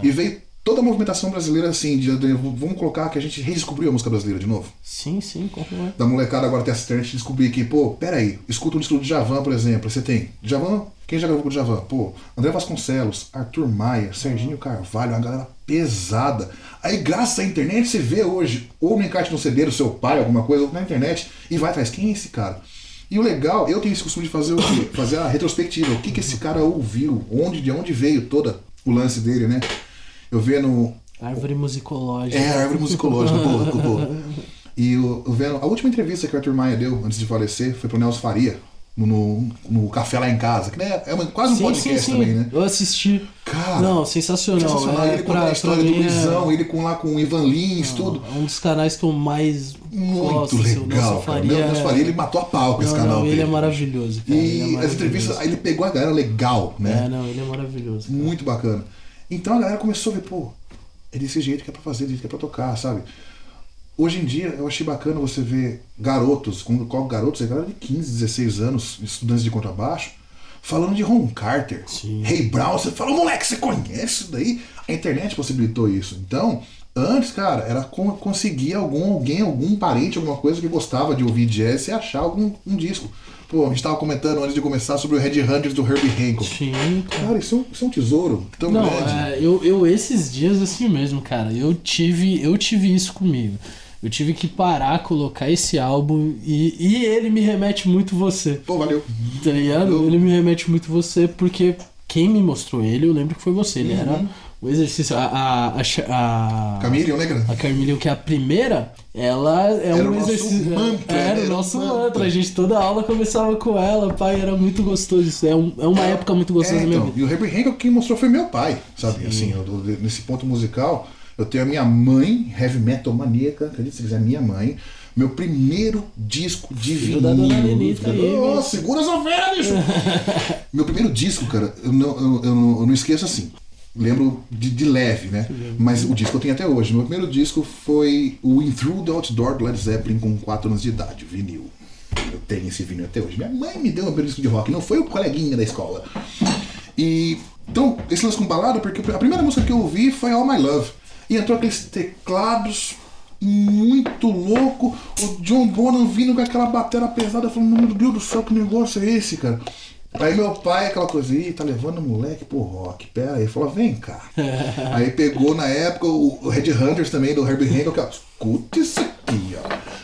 B: E veio toda a movimentação brasileira assim. De, de- vamos colocar que a gente redescobriu a música brasileira de novo.
C: Sim, sim, como é.
B: Da molecada agora tem essa de descobrir que, pô, peraí, escuta um disco do Djavan, por exemplo. Você tem Djavan, quem já gravou com o Djavan? Pô, André Vasconcelos, Arthur Maia, Serginho Carvalho, uma galera pesada. Aí, graças à internet, você vê hoje, ou no encarte no CD do seu pai, alguma coisa, ou na internet, e vai atrás. Quem é esse cara? E o legal, eu tenho esse costume de fazer o quê? Fazer a retrospectiva. O que, que esse cara ouviu? Onde, de onde veio toda o lance dele, né? Eu vendo
C: Árvore musicológica.
B: é, árvore musicológica, boa, boa. E eu, eu vendo, a última entrevista que o Arthur Maia deu antes de falecer foi pro Nelson Faria, no, no, Café Lá em Casa, que né, é uma- quase um
C: Sim,
B: podcast
C: sim, sim.
B: também, né?
C: Eu assisti.
B: Cara,
C: não, sensacional.
B: sensacional.
C: É,
B: ele
C: pra,
B: conta a história do
C: é-
B: Luizão, ele com lá com o Ivan Lins, tudo.
C: É um dos canais que eu mais
B: Muito
C: gosto. assim,
B: legal,
C: Nelson
B: cara. Nelson Faria, ele matou a pau com esse
C: Não,
B: canal
C: não, ele
B: dele.
C: é maravilhoso. Cara. ele é
B: E as
C: maravilhoso.
B: entrevistas, aí ele pegou a galera legal, né?
C: É, não, ele é maravilhoso. cara.
B: Muito bacana. Então a galera começou a ver, pô, é desse jeito que é pra fazer, desse jeito que é pra tocar, sabe? Hoje em dia eu achei bacana você ver garotos, quando coloco garotos, é galera de 15, 16 anos, estudantes de contrabaixo, falando de Ron Carter. Ray Brown, você fala, moleque, você conhece isso daí? A internet possibilitou isso. Então, antes, cara, era con- conseguir algum, alguém, algum parente, alguma coisa que gostava de ouvir jazz e achar algum um disco. Pô, a gente tava comentando antes de começar sobre o Red Hunters do Herbie Hancock.
C: Sim, cara.
B: Cara, isso é um, isso é um tesouro tão
C: Não,
B: grande.
C: é, eu, eu esses dias assim mesmo, cara, eu tive, eu tive isso comigo. Eu tive que parar, colocar esse álbum e, e ele me remete muito você,
B: Pô, valeu.
C: tá ligado? Ele me remete muito você porque quem me mostrou ele, eu lembro que foi você. Ele era o exercício. A, a, a, a,
B: Camille, né, cara?
C: a Carmelion, que é a primeira, ela é
B: Era
C: um exercício.
B: mantra,
C: era
B: era
C: o nosso
B: mantra.
C: mantra. A gente toda aula começava com ela, pai, era muito gostoso isso. É, um- é uma época muito gostosa
B: É, então,
C: vida.
B: e o Herbie Hancock quem mostrou foi meu pai, sabe? Assim, eu, nesse ponto musical, eu tenho a minha mãe, heavy metal maníaca, acredite se quiser, minha mãe. Meu primeiro disco de
C: Filho
B: vinil.
C: da dona Lenita aí, meu.
B: segura essa bicho! meu primeiro disco, cara, eu não, eu, eu eu não esqueço assim. Lembro de, de leve, né? Mas o disco eu tenho até hoje. Meu primeiro disco foi o In Through the Outdoor do Led Zeppelin com 4 anos de idade, vinil. Eu tenho esse vinil até hoje. Minha mãe me deu um primeiro disco de rock, não foi o coleguinha da escola. E então, esse lance com balada, porque a primeira música que eu ouvi foi All My Love. E entrou aqueles teclados muito louco, o John Bonham vindo com aquela bateria pesada, falando, meu Deus do céu, que negócio é esse, cara? Aí meu pai, aquela coisa, Ih, tá levando o moleque pro rock, pera aí, falou, vem cá. aí pegou na época o Red Hunters também, do Herbie Hancock, ó, escuta isso aqui, ó.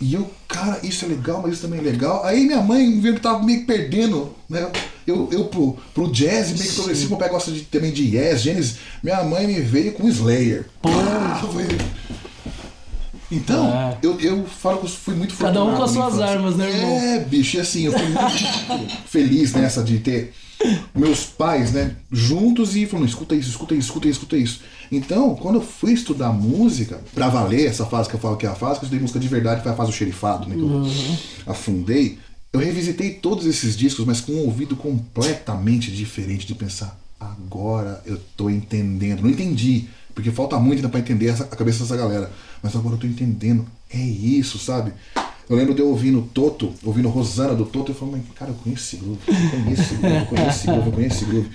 B: E eu, cara, isso é legal, mas isso também é legal. Aí minha mãe viu que tava meio perdendo, né? Eu, eu pro, pro jazz, meio que progressivo, meu pai gosta de, também de yes, Genesis. Minha mãe me veio com Slayer. Pô, foi... Então, é. eu, eu falo que eu fui muito
C: Cada um com as suas armas, né, irmão?
B: É, bicho, e assim, eu fui muito feliz nessa de ter meus pais, né, juntos e falando, escuta isso, escuta isso, escuta isso, escuta isso. Então, quando eu fui estudar música, pra valer essa fase que eu falo que é a fase, que eu estudei música de verdade, foi a fase do xerifado, né, que eu uhum. afundei, eu revisitei todos esses discos, mas com um ouvido completamente diferente de pensar, agora eu tô entendendo. Não entendi, porque falta muito ainda pra entender essa, a cabeça dessa galera. Mas agora eu tô entendendo. É isso, sabe? Eu lembro de eu ouvindo Toto, ouvindo Rosana do Toto, eu falei, cara, eu conheço esse groove, eu conheço esse groove, eu conheço esse groove, eu conheço esse groove.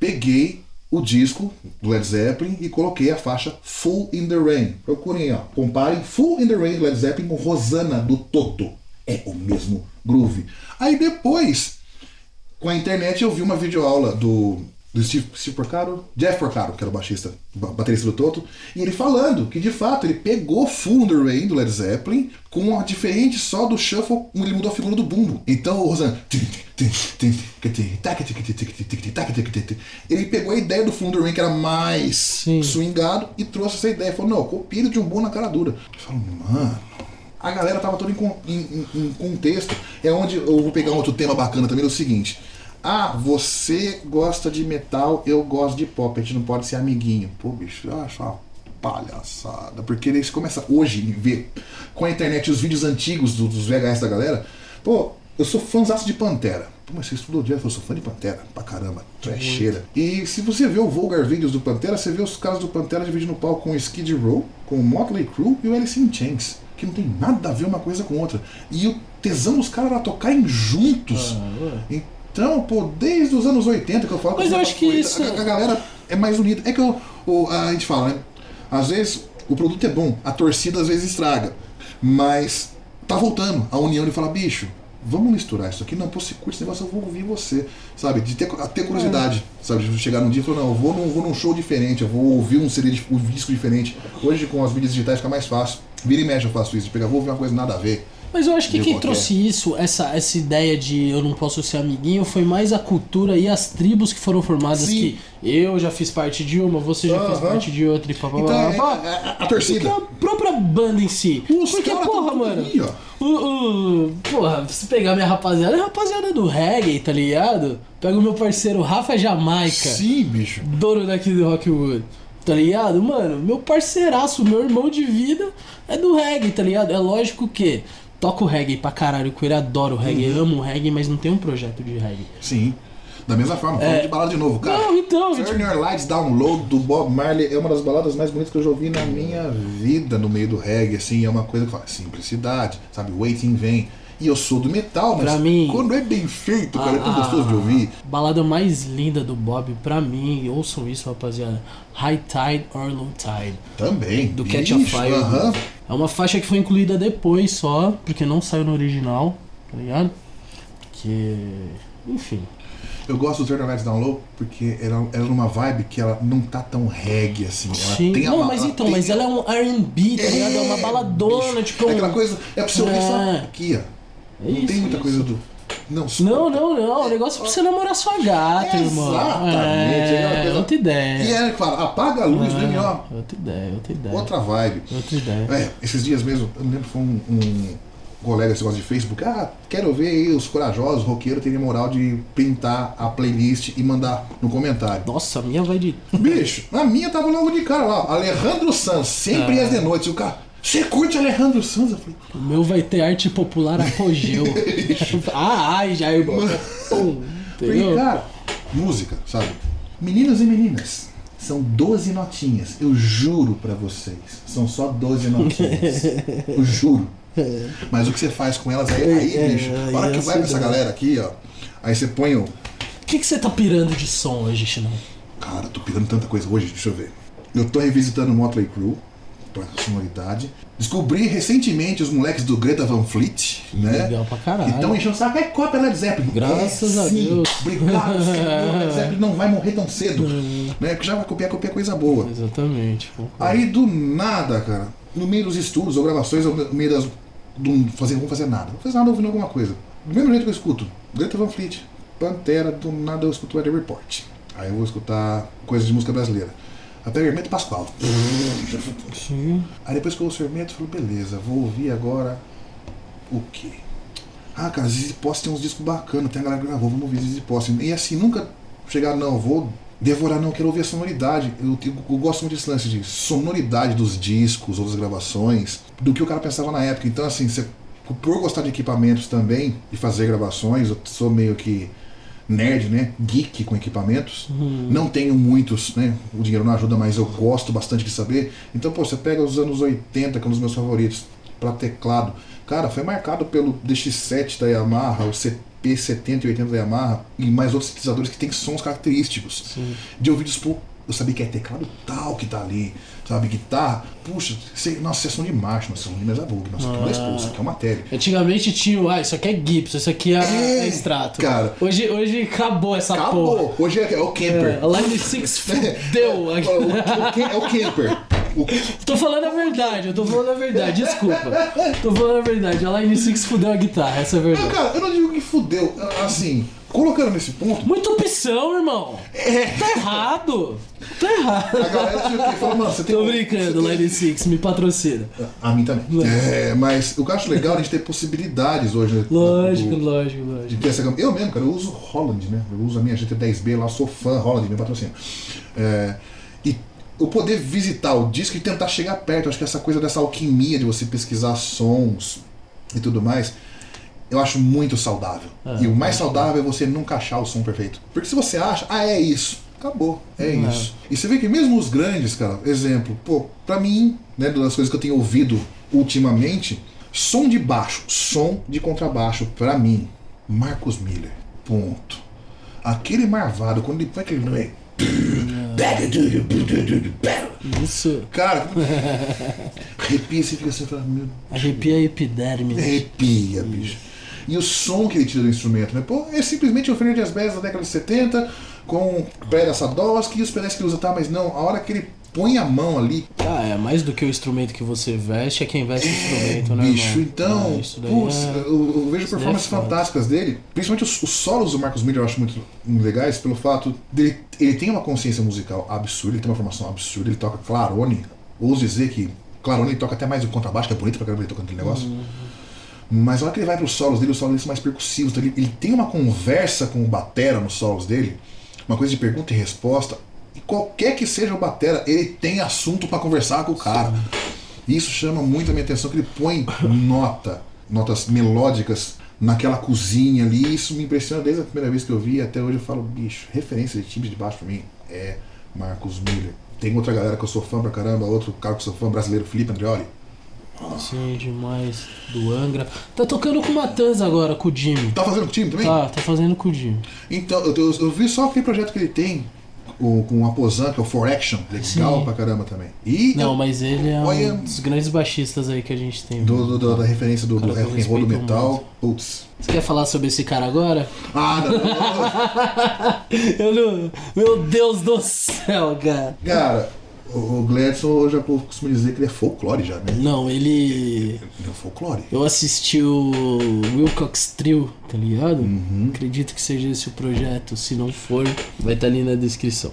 B: Peguei o disco do Led Zeppelin e coloquei a faixa Full in the Rain. Procurem, ó, comparem Full in the Rain Led Zeppelin com Rosana do Toto. É o mesmo groove. Aí depois, com a internet, eu vi uma videoaula do do Steve, Steve Porcaro, Jeff Porcaro, que era o baixista, baterista do Toto, e ele falando que de fato ele pegou Full Rain do Led Zeppelin com uma diferente só do shuffle, ele mudou a figura do bumbo. Então o Rosan ele pegou a ideia do Full Rain que era mais Sim. swingado e trouxe essa ideia, falou: "Não, copia de um bom na cara dura". Eu falo: "Mano, a galera tava toda em, em, em, contexto. É onde eu vou pegar um outro tema bacana também, é o seguinte. Ah, você gosta de metal, eu gosto de pop, a gente não pode ser amiguinho. Pô, bicho, eu acho uma palhaçada. Porque eles começam hoje a ver com a internet os vídeos antigos dos VHS da galera. Pô, eu sou fãzaço de Pantera. Pô, mas você estudou jazz? Eu sou fã de Pantera, pra caramba, trecheira. E se você vê o Vulgar Videos do Pantera, você vê os caras do Pantera dividindo o palco com o Skid Row, com o Motley Crue e o Alice in Chains. Que não tem nada a ver uma coisa com outra. E o tesão dos caras era tocarem juntos. Ah, então, pô, desde os anos 80 que eu falo
C: Mas eu acho que isso.
B: A, a, galera é mais unida. É que eu, o, a gente fala, né? Às vezes o produto é bom, a torcida às vezes estraga. Mas tá voltando a união de falar, bicho, vamos misturar isso aqui. Não, pô, se curte esse negócio, eu vou ouvir você. Sabe? De ter, ter curiosidade. É. Sabe? De chegar num dia e falar, não, eu vou num, vou num show diferente, eu vou ouvir um CD, um disco diferente. Hoje com as mídias digitais fica mais fácil. Vira e mexe eu faço isso, de pegar, vou ouvir uma coisa nada a ver.
C: Mas eu acho que quem trouxe isso, essa, essa ideia de eu não posso ser amiguinho, foi mais a cultura e as tribos que foram formadas Sim. que eu já fiz parte de uma, você já fez parte de outra e papapá. Então, é,
B: é, a torcida.
C: a própria banda em si. Os Porque, porra, mano. Aí, o, o, porra, se pegar minha rapaziada, é a rapaziada do reggae, tá ligado? Pega o meu parceiro Rafa Jamaica.
B: Sim, bicho.
C: Dono daqui do Rockwood tá ligado? Mano, meu parceiraço, meu irmão de vida é do reggae, tá ligado? É lógico que toco reggae pra caralho, que ele adora o reggae, uhum. amo o reggae, mas não tem um projeto de reggae.
B: Sim. Da mesma forma, falando é... de balada de novo, cara.
C: Não, então.
B: Turn tipo... Your Lights Download do Bob Marley é uma das baladas mais bonitas que eu já ouvi na minha vida no meio do reggae, assim, é uma coisa que fala simplicidade, sabe? Waiting vem. E eu sou do metal, mas
C: pra mim,
B: quando é bem feito, cara, é tão gostoso de ouvir.
C: Balada mais linda do Bob, pra mim, ouçam isso, rapaziada. High Tide or Low Tide.
B: Também.
C: Do Catch a Fire. Uh -huh. É uma faixa que foi incluída depois só, porque não saiu no original, tá ligado? Porque. Enfim.
B: Eu gosto do Turn Lights Down Low porque ela, ela é numa vibe que ela não tá tão reggae assim. Ela
C: Sim.
B: tem
C: não, mas então, tem... mas ela é um R&B, tá é, ligado? É uma baladona, bicho, tipo...
B: É aquela coisa, é pra você ouvir é. só aqui, ó. Não isso, tem muita isso. coisa do.
C: Não, não, não, não. O negócio é pra você namorar sua gata,
B: é
C: irmão.
B: Exatamente. É,
C: é outra ideia.
B: E é, claro, apaga a luz, é, né, ó.
C: Outra ideia, outra ideia.
B: Outra vibe.
C: Outra ideia.
B: É, esses dias mesmo, eu lembro que foi um, um colega esse negócio de Facebook. Ah, quero ver aí os corajosos roqueiros terem moral de pintar a playlist e mandar no comentário.
C: Nossa, a minha vai de.
B: Bicho, a minha tava logo de cara lá. Alejandro Sanz, sempre ah. às de noite. O cara. Você curte Alejandro Sanz? Eu falei,
C: o meu vai ter arte popular apogeu. ah, ai, já, irmão. Pum,
B: falei, cara, música, sabe? Meninos e meninas, são 12 notinhas. Eu juro pra vocês. São só 12 notinhas. Eu juro. Mas o que você faz com elas aí, aí
C: É,
B: bicho, a hora que
C: é
B: vai pra essa galera aqui, ó. Aí você põe o.
C: O que, que você tá pirando de som hoje, Chinão?
B: Cara, tô pegando tanta coisa hoje, deixa eu ver. Eu tô revisitando o Motley Crue, sonoridade. Descobri recentemente os moleques do Greta Van Fleet, né?
C: Legal pra caralho.
B: Então enchendo o saco, é cópia Led Zeppelin.
C: Graças
B: É,
C: a
B: sim.
C: Deus.
B: Obrigado, senhor. Led Zeppelin não vai morrer tão cedo. né? Porque já vai copiar, copiar coisa boa.
C: Exatamente.
B: Aí do nada, cara, no meio dos estudos ou gravações, ou no meio das. Do, fazer, não vou fazer nada. Não vou fazer nada ouvindo alguma coisa. Do mesmo jeito que eu escuto, Greta Van Fleet, Pantera, do nada eu escuto Weather Report. Aí eu vou escutar coisas de música brasileira. Até Hermeto Pascoal.
C: Sim.
B: Aí depois que eu ouço Hermeto, eu falo, beleza, vou ouvir agora o quê? Ah, cara, Zizi Posse tem uns discos bacanas, tem a galera que gravou, vamos ouvir Zizi Posse. E assim, nunca chegar, não, vou devorar, não, quero ouvir a sonoridade. Eu, eu- eu gosto muito desse lance de sonoridade dos discos ou das gravações, do que o cara pensava na época. Então, assim, você, por gostar de equipamentos também, e fazer gravações, eu sou meio que nerd, né? Geek com equipamentos. Não tenho muitos, né? O dinheiro não ajuda, mas eu gosto bastante de saber. Então, pô, você pega os anos 80, que é um dos meus favoritos, para teclado. Cara, foi marcado pelo DX7 da Yamaha, o CP70 e 80 da Yamaha, e mais outros sintetizadores que têm sons característicos.
C: Sim.
B: De ouvidos, eu sabia que é teclado tal que tá ali, sabe? Guitarra, puxa, sei, nossa, é som de marcha, nossa, é som de mesa vulga, nossa, aqui não é expulso, isso aqui é uma tele.
C: Antigamente tinha, o, ah, isso aqui é Gibson, isso aqui é,
B: É,
C: é extrato.
B: cara.
C: Hoje, hoje acabou essa porra.
B: Acabou! Hoje é, é o camper.
C: É, a Line 6 fudeu.
B: O- o- o é o camper. O-
C: tô falando a verdade, eu tô falando a verdade, desculpa. Tô falando a verdade, a Line 6 fudeu a guitarra, essa é a
B: Não,
C: verdade.
B: cara, eu não digo que fudeu. Assim, colocando nesse ponto,
C: Muita opção, irmão. Tá errado. Tá errado.
B: a galera tinha que falar, mano, você tem
C: Tô brincando,
B: tem-
C: Line 6, me patrocina.
B: A mim também. É, mas o que eu acho legal é a gente ter possibilidades hoje, né?
C: Lógico,
B: do-
C: lógico,
B: de
C: lógico.
B: ter essa. Eu mesmo, cara, eu uso Holland, né? Eu uso a minha GT10B lá, sou fã Holland, meu patrocínio. É, e eu poder visitar o disco e tentar chegar perto, acho que essa coisa dessa alquimia de você pesquisar sons e tudo mais, eu acho muito saudável.
C: É,
B: e o mais saudável é você nunca achar o som perfeito. Porque se você acha, ah, é isso. Acabou, é
C: É.
B: isso. E você vê que mesmo os grandes, cara, exemplo, pô, pra mim, né, das coisas que eu tenho ouvido ultimamente, som de baixo, som de contrabaixo, pra mim, Marcos Miller. Ponto. Aquele marvado, quando ele põe aquele.
C: Isso
B: Cara, arrepia, você fica assim, fala, meu
C: arrepia a epiderme.
B: Arrepia, bicho. E o som que ele tira do instrumento, né? Pô, é simplesmente o Fender Jazz Bass da década de 70, com pedra Sadowski e os pedais que ele usa, tá? Mas não, a hora que ele põe a mão ali,
C: Ah, é mais do que o instrumento que você veste, é quem veste o instrumento, né,
B: bicho,
C: irmão?
B: então,
C: Ah,
B: putz,
C: é-
B: eu, eu vejo
C: isso
B: performances
C: é foda.
B: fantásticas dele, principalmente os, os solos do Marcos Miller eu acho muito, muito legais, pelo fato dele, ele tem uma consciência musical absurda, ele tem uma formação absurda, ele toca clarone, ouso dizer que clarone ele toca até mais do contrabaixo, que é bonito pra caramba ele tocando aquele negócio.
C: Uhum.
B: Mas a hora que ele vai pros solos dele, os solos dele são mais percussivos. Então ele, ele tem uma conversa com o Batera nos solos dele, uma coisa de pergunta e resposta. E qualquer que seja o Batera, ele tem assunto pra conversar com o cara. E isso chama muito a minha atenção, que ele põe nota, notas melódicas naquela cozinha ali. Isso me impressiona desde a primeira vez que eu vi. Até hoje eu falo, bicho, referência de timbre de baixo pra mim é Marcos Miller. Tem outra galera que eu sou fã pra caramba, outro cara que eu sou fã brasileiro, Felipe Andreoli.
C: Sim, demais. Do Angra. Tá tocando com o Matanz agora, com o Jimmy.
B: Tá fazendo time também?
C: Tá, tá fazendo com o Jimmy.
B: Então, eu, eu, eu vi só aquele projeto que ele tem o, com a Posan, que é o For Action, legal
C: Sim.
B: pra caramba também. E
C: Não,
B: eu-
C: mas ele é
B: Olha-
C: um dos grandes baixistas aí que a gente tem.
B: do, do- do- da referência do, do rock and roll do metal, putz.
C: Você quer falar sobre esse cara agora?
B: Ah, não,
C: Eu não. Meu Deus do céu, cara.
B: Cara, o, Gladson eu já costumo dizer que ele é folclore já, né?
C: Não, ele.
B: Ele é folclore.
C: Eu assisti o Wilcox Trio, tá ligado?
B: Uhum.
C: Acredito que seja esse o projeto. Se não for, vai estar ali na descrição.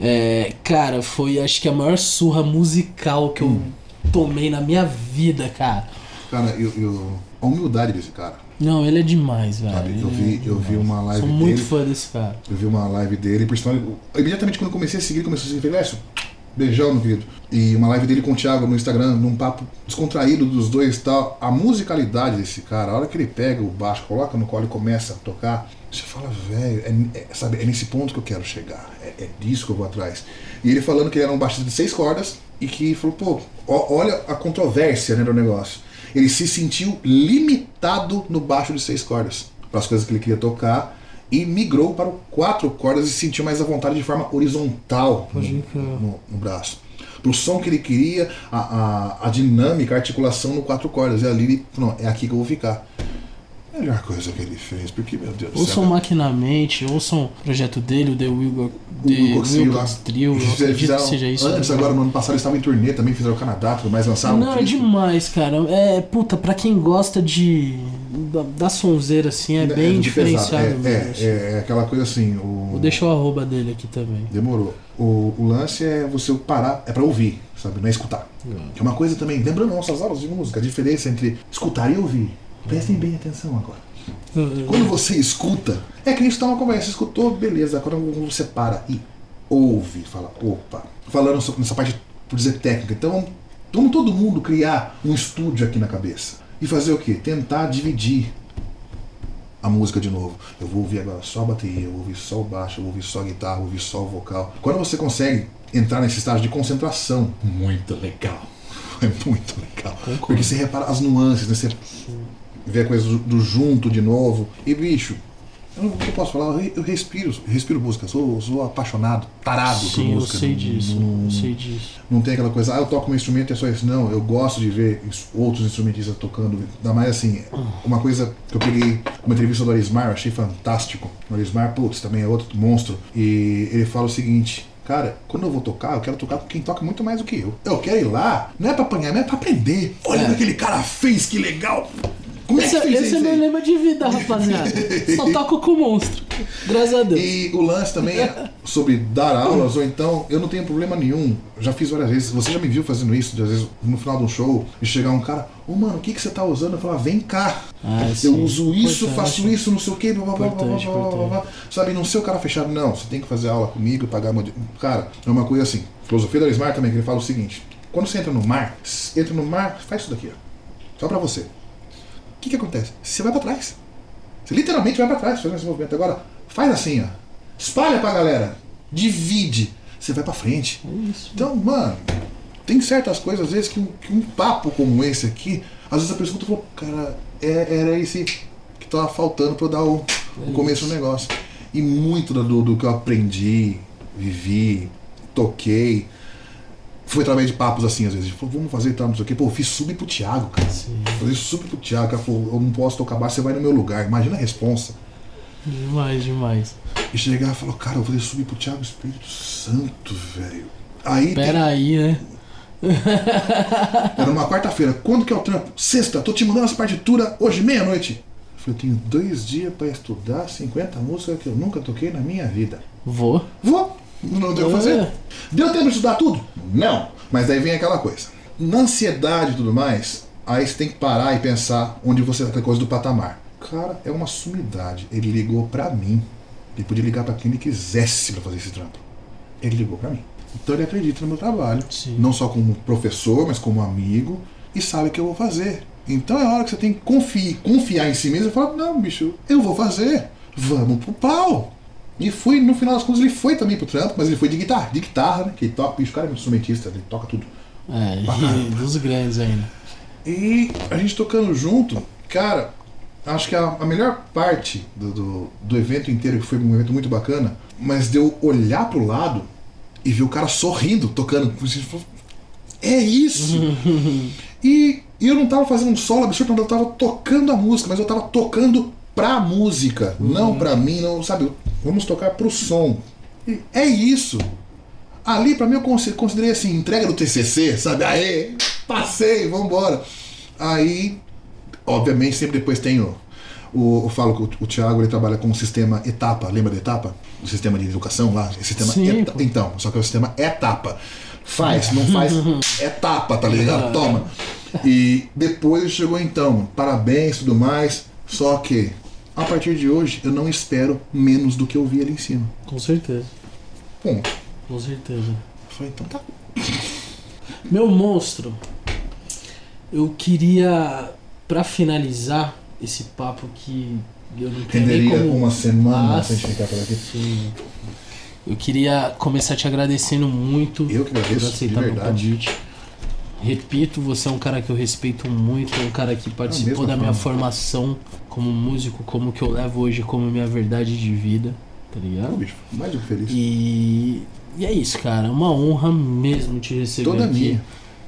C: É, cara, foi acho que a maior surra musical que eu
B: Hum.
C: tomei na minha vida, cara.
B: Cara, eu, eu- a humildade desse cara.
C: Não, ele é demais, velho.
B: Sabe? Eu
C: Ele
B: vi,
C: é
B: eu vi uma live
C: Sou muito
B: dele.
C: fã desse cara.
B: Eu vi uma live dele, principalmente. Imediatamente quando eu comecei a seguir, ele começou a seguir, Lécio, Beijão no querido. E uma live dele com o Thiago no Instagram, num papo descontraído dos dois e tal. A musicalidade desse cara, a hora que ele pega o baixo, coloca no colo e começa a tocar, você fala, velho, é, é, sabe, é nesse ponto que eu quero chegar. É, é disso que eu vou atrás. E ele falando que ele era um baixista de seis cordas e que falou, pô, olha a controvérsia né, do negócio. Ele se sentiu limitado no baixo de seis cordas para as coisas que ele queria tocar e migrou para o quatro cordas e sentiu mais à vontade de forma horizontal no, no, no braço. Para o som que ele queria, a, a, a, dinâmica, a articulação no quatro cordas. E ali ele falou, é aqui que eu vou ficar. Melhor coisa que ele fez, porque, meu Deus do
C: céu. Ouçam Maquinamente, ouçam o projeto dele, o The Wilgor, The Trio, eu acredito que seja isso.
B: Antes, agora, no ano passado, eles estavam em turnê, também fizeram o Canadá, tudo mais, lançaram
C: Não, um é demais, cara. É, puta, pra quem gosta de... da, da sonzeira, assim, é, é bem diferenciado
B: é, mesmo. É, é, aquela coisa assim... O...
C: Vou deixar o arroba dele aqui também.
B: Demorou. O, o lance é você parar, é pra ouvir, sabe? Não é escutar. Não. Que é uma coisa também, lembrando nossas aulas de música, a diferença entre escutar e ouvir. Prestem bem atenção agora. Quando você escuta, é que nem está uma conversa, escutou, beleza. Quando você para e ouve, fala, opa, falando nessa parte, por dizer técnica, então vamos todo mundo criar um estúdio aqui na cabeça. E fazer o quê? Tentar dividir a música de novo. Eu vou ouvir agora só a bateria, eu vou ouvir só o baixo, eu vou ouvir só a guitarra, eu vou ouvir só o vocal. Quando você consegue entrar nesse estágio de concentração, muito legal. É muito legal. Concordo. Porque você repara as nuances, né? Você ver a coisa do, junto de novo. E bicho, eu, não, eu posso falar, eu respiro, respiro música, sou, sou apaixonado, tarado
C: Sim,
B: por música.
C: Eu sei disso, não, eu sei disso.
B: Não tem aquela coisa, ah, eu toco um instrumento e é só isso. Não, eu gosto de ver outros instrumentistas tocando. Ainda mais assim, uma coisa que eu peguei uma entrevista do Arismar, achei fantástico. O Arismar, putz, também é outro monstro. E ele fala o seguinte. Cara, quando eu vou tocar, eu quero tocar com quem toca muito mais do que eu. Eu quero ir lá, não é pra apanhar, mas é pra aprender. Olha é. o que aquele cara fez, que legal.
C: Esse, é esse é meu lema de vida, rapaziada. Só toco com o monstro. Graças a Deus.
B: E o lance também é sobre dar aulas, ou então, eu não tenho problema nenhum. Já fiz várias vezes. Você já me viu fazendo isso, de, às vezes, no final de um show, e chegar um cara, ô oh, mano, o que, que você tá usando? Eu falar, vem cá. Ah, eu sim. uso isso, importante. faço isso, não sei o que, blá, blá, importante, blá, blá, blá, Sabe, não ser o cara fechado, não. Você tem que fazer aula comigo, pagar uma. Cara, é uma coisa assim. Filosofia da Smart também, que ele fala o seguinte: quando você entra no mar, entra no mar, faz isso daqui, ó. Só pra você que, que acontece? Você vai para trás. Você literalmente vai para trás fazendo esse movimento. Agora, faz assim, ó. Espalha pra galera. Divide. Você vai para frente. É isso. Então, mano, tem certas coisas, às vezes, que um, que um papo como esse aqui, às vezes a pessoa falou, cara, é, era esse que tava faltando para eu dar o, é o começo do negócio. E muito do, do que eu aprendi, vivi, toquei, foi através de papos assim, às vezes. Falou, vamos fazer tal, não sei o quê. Pô, eu fiz sub pro Thiago, cara. Sim. Fazer sub pro Thiago. Cara falou, eu não posso tocar baixo, você vai no meu lugar. Imagina a responsa.
C: Demais, demais.
B: E chegar e falou, cara, eu vou fazer sub pro Thiago Espírito Santo, velho. Aí.
C: Pera tem... aí, né?
B: Era uma quarta-feira. Quando que é o trampo? Sexta, tô te mandando as partituras hoje, meia-noite. Eu falei, eu tenho dois dias para estudar 50 músicas que eu nunca toquei na minha vida.
C: Vou.
B: Vou. Não deu pra fazer. É. Deu tempo de estudar tudo? Não. Mas daí vem aquela coisa. Na ansiedade e tudo mais, aí você tem que parar e pensar onde você tá coisa do patamar. Cara, é uma sumidade. Ele ligou pra mim. Ele podia ligar para quem ele quisesse para fazer esse trampo. Ele ligou para mim. Então ele acredita no meu trabalho. Sim. Não só como professor, mas como amigo. E sabe o que eu vou fazer. Então é hora que você tem que confiar, confiar em si mesmo e falar: não, bicho, eu vou fazer. Vamos pro pau. E fui, no final das contas, ele foi também pro trampo, mas ele foi de guitarra, de guitarra, né? Que ele toca, o cara é muito instrumentista, ele toca tudo.
C: É, e dos grandes ainda.
B: E a gente tocando junto, cara, acho que a, a melhor parte do, do, do, evento inteiro, que foi um evento muito bacana, mas deu olhar pro lado e ver o cara sorrindo, tocando. É isso! e, e, eu não tava fazendo um solo absurdo, eu tava tocando a música, mas eu tava tocando pra música, uhum. não pra mim, não, sabe? Vamos tocar pro som. E é isso. Ali, para mim, eu considerei assim, entrega do TCC, sabe? Aê, passei, vambora. Aí, obviamente, sempre depois tem o, o, eu falo que o, o Thiago ele trabalha com o sistema etapa, lembra da etapa? O sistema de educação lá? O sistema
C: Sim,
B: eta, então, só que é o sistema etapa. Faz, não faz, etapa, tá ligado? Toma. E depois chegou então, parabéns e tudo mais. Só que a partir de hoje eu não espero menos do que eu vi ali em cima.
C: Com certeza.
B: Ponto.
C: Com certeza.
B: Falei, então tá,
C: Meu monstro, eu queria, pra finalizar esse papo que eu não
B: Renderia
C: como...
B: uma semana
C: Ah,
B: sem ficar por aqui.
C: Sim. Eu queria começar te agradecendo muito
B: Eu que
C: por
B: agradeço, de
C: aceitar meu convite. Repito, você é um cara que eu respeito muito, é um cara que participou
B: mesma
C: da minha
B: forma.
C: formação como músico, como que eu levo hoje como minha verdade de vida, tá ligado?
B: Bicho, mais do que feliz.
C: E, e é isso, cara. Uma honra mesmo te receber
B: Toda
C: aqui.
B: minha.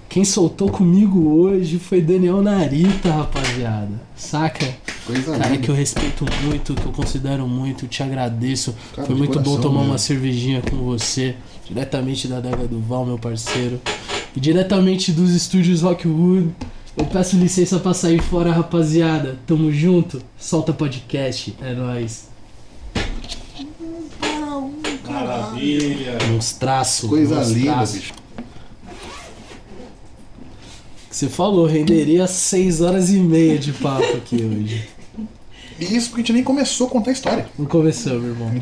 C: Quem soltou comigo hoje foi Daniel Narita, rapaziada. Saca?
B: Coisa
C: Cara
B: linda.
C: que eu respeito muito, que eu considero muito, te agradeço.
B: Cara,
C: Foi muito bom tomar uma cervejinha com você, diretamente da Adega do Val, meu parceiro. E diretamente dos estúdios Rockwood. Eu peço licença pra sair fora, rapaziada. Tamo junto. Solta podcast. É nóis.
A: Maravilha.
C: Uns traços.
B: Coisa
C: uns
B: linda,
C: traços.
B: bicho.
C: Que Você falou, renderia 6 horas e meia de papo aqui hoje.
B: E isso porque a gente nem começou a contar a história.
C: Não começou, meu irmão.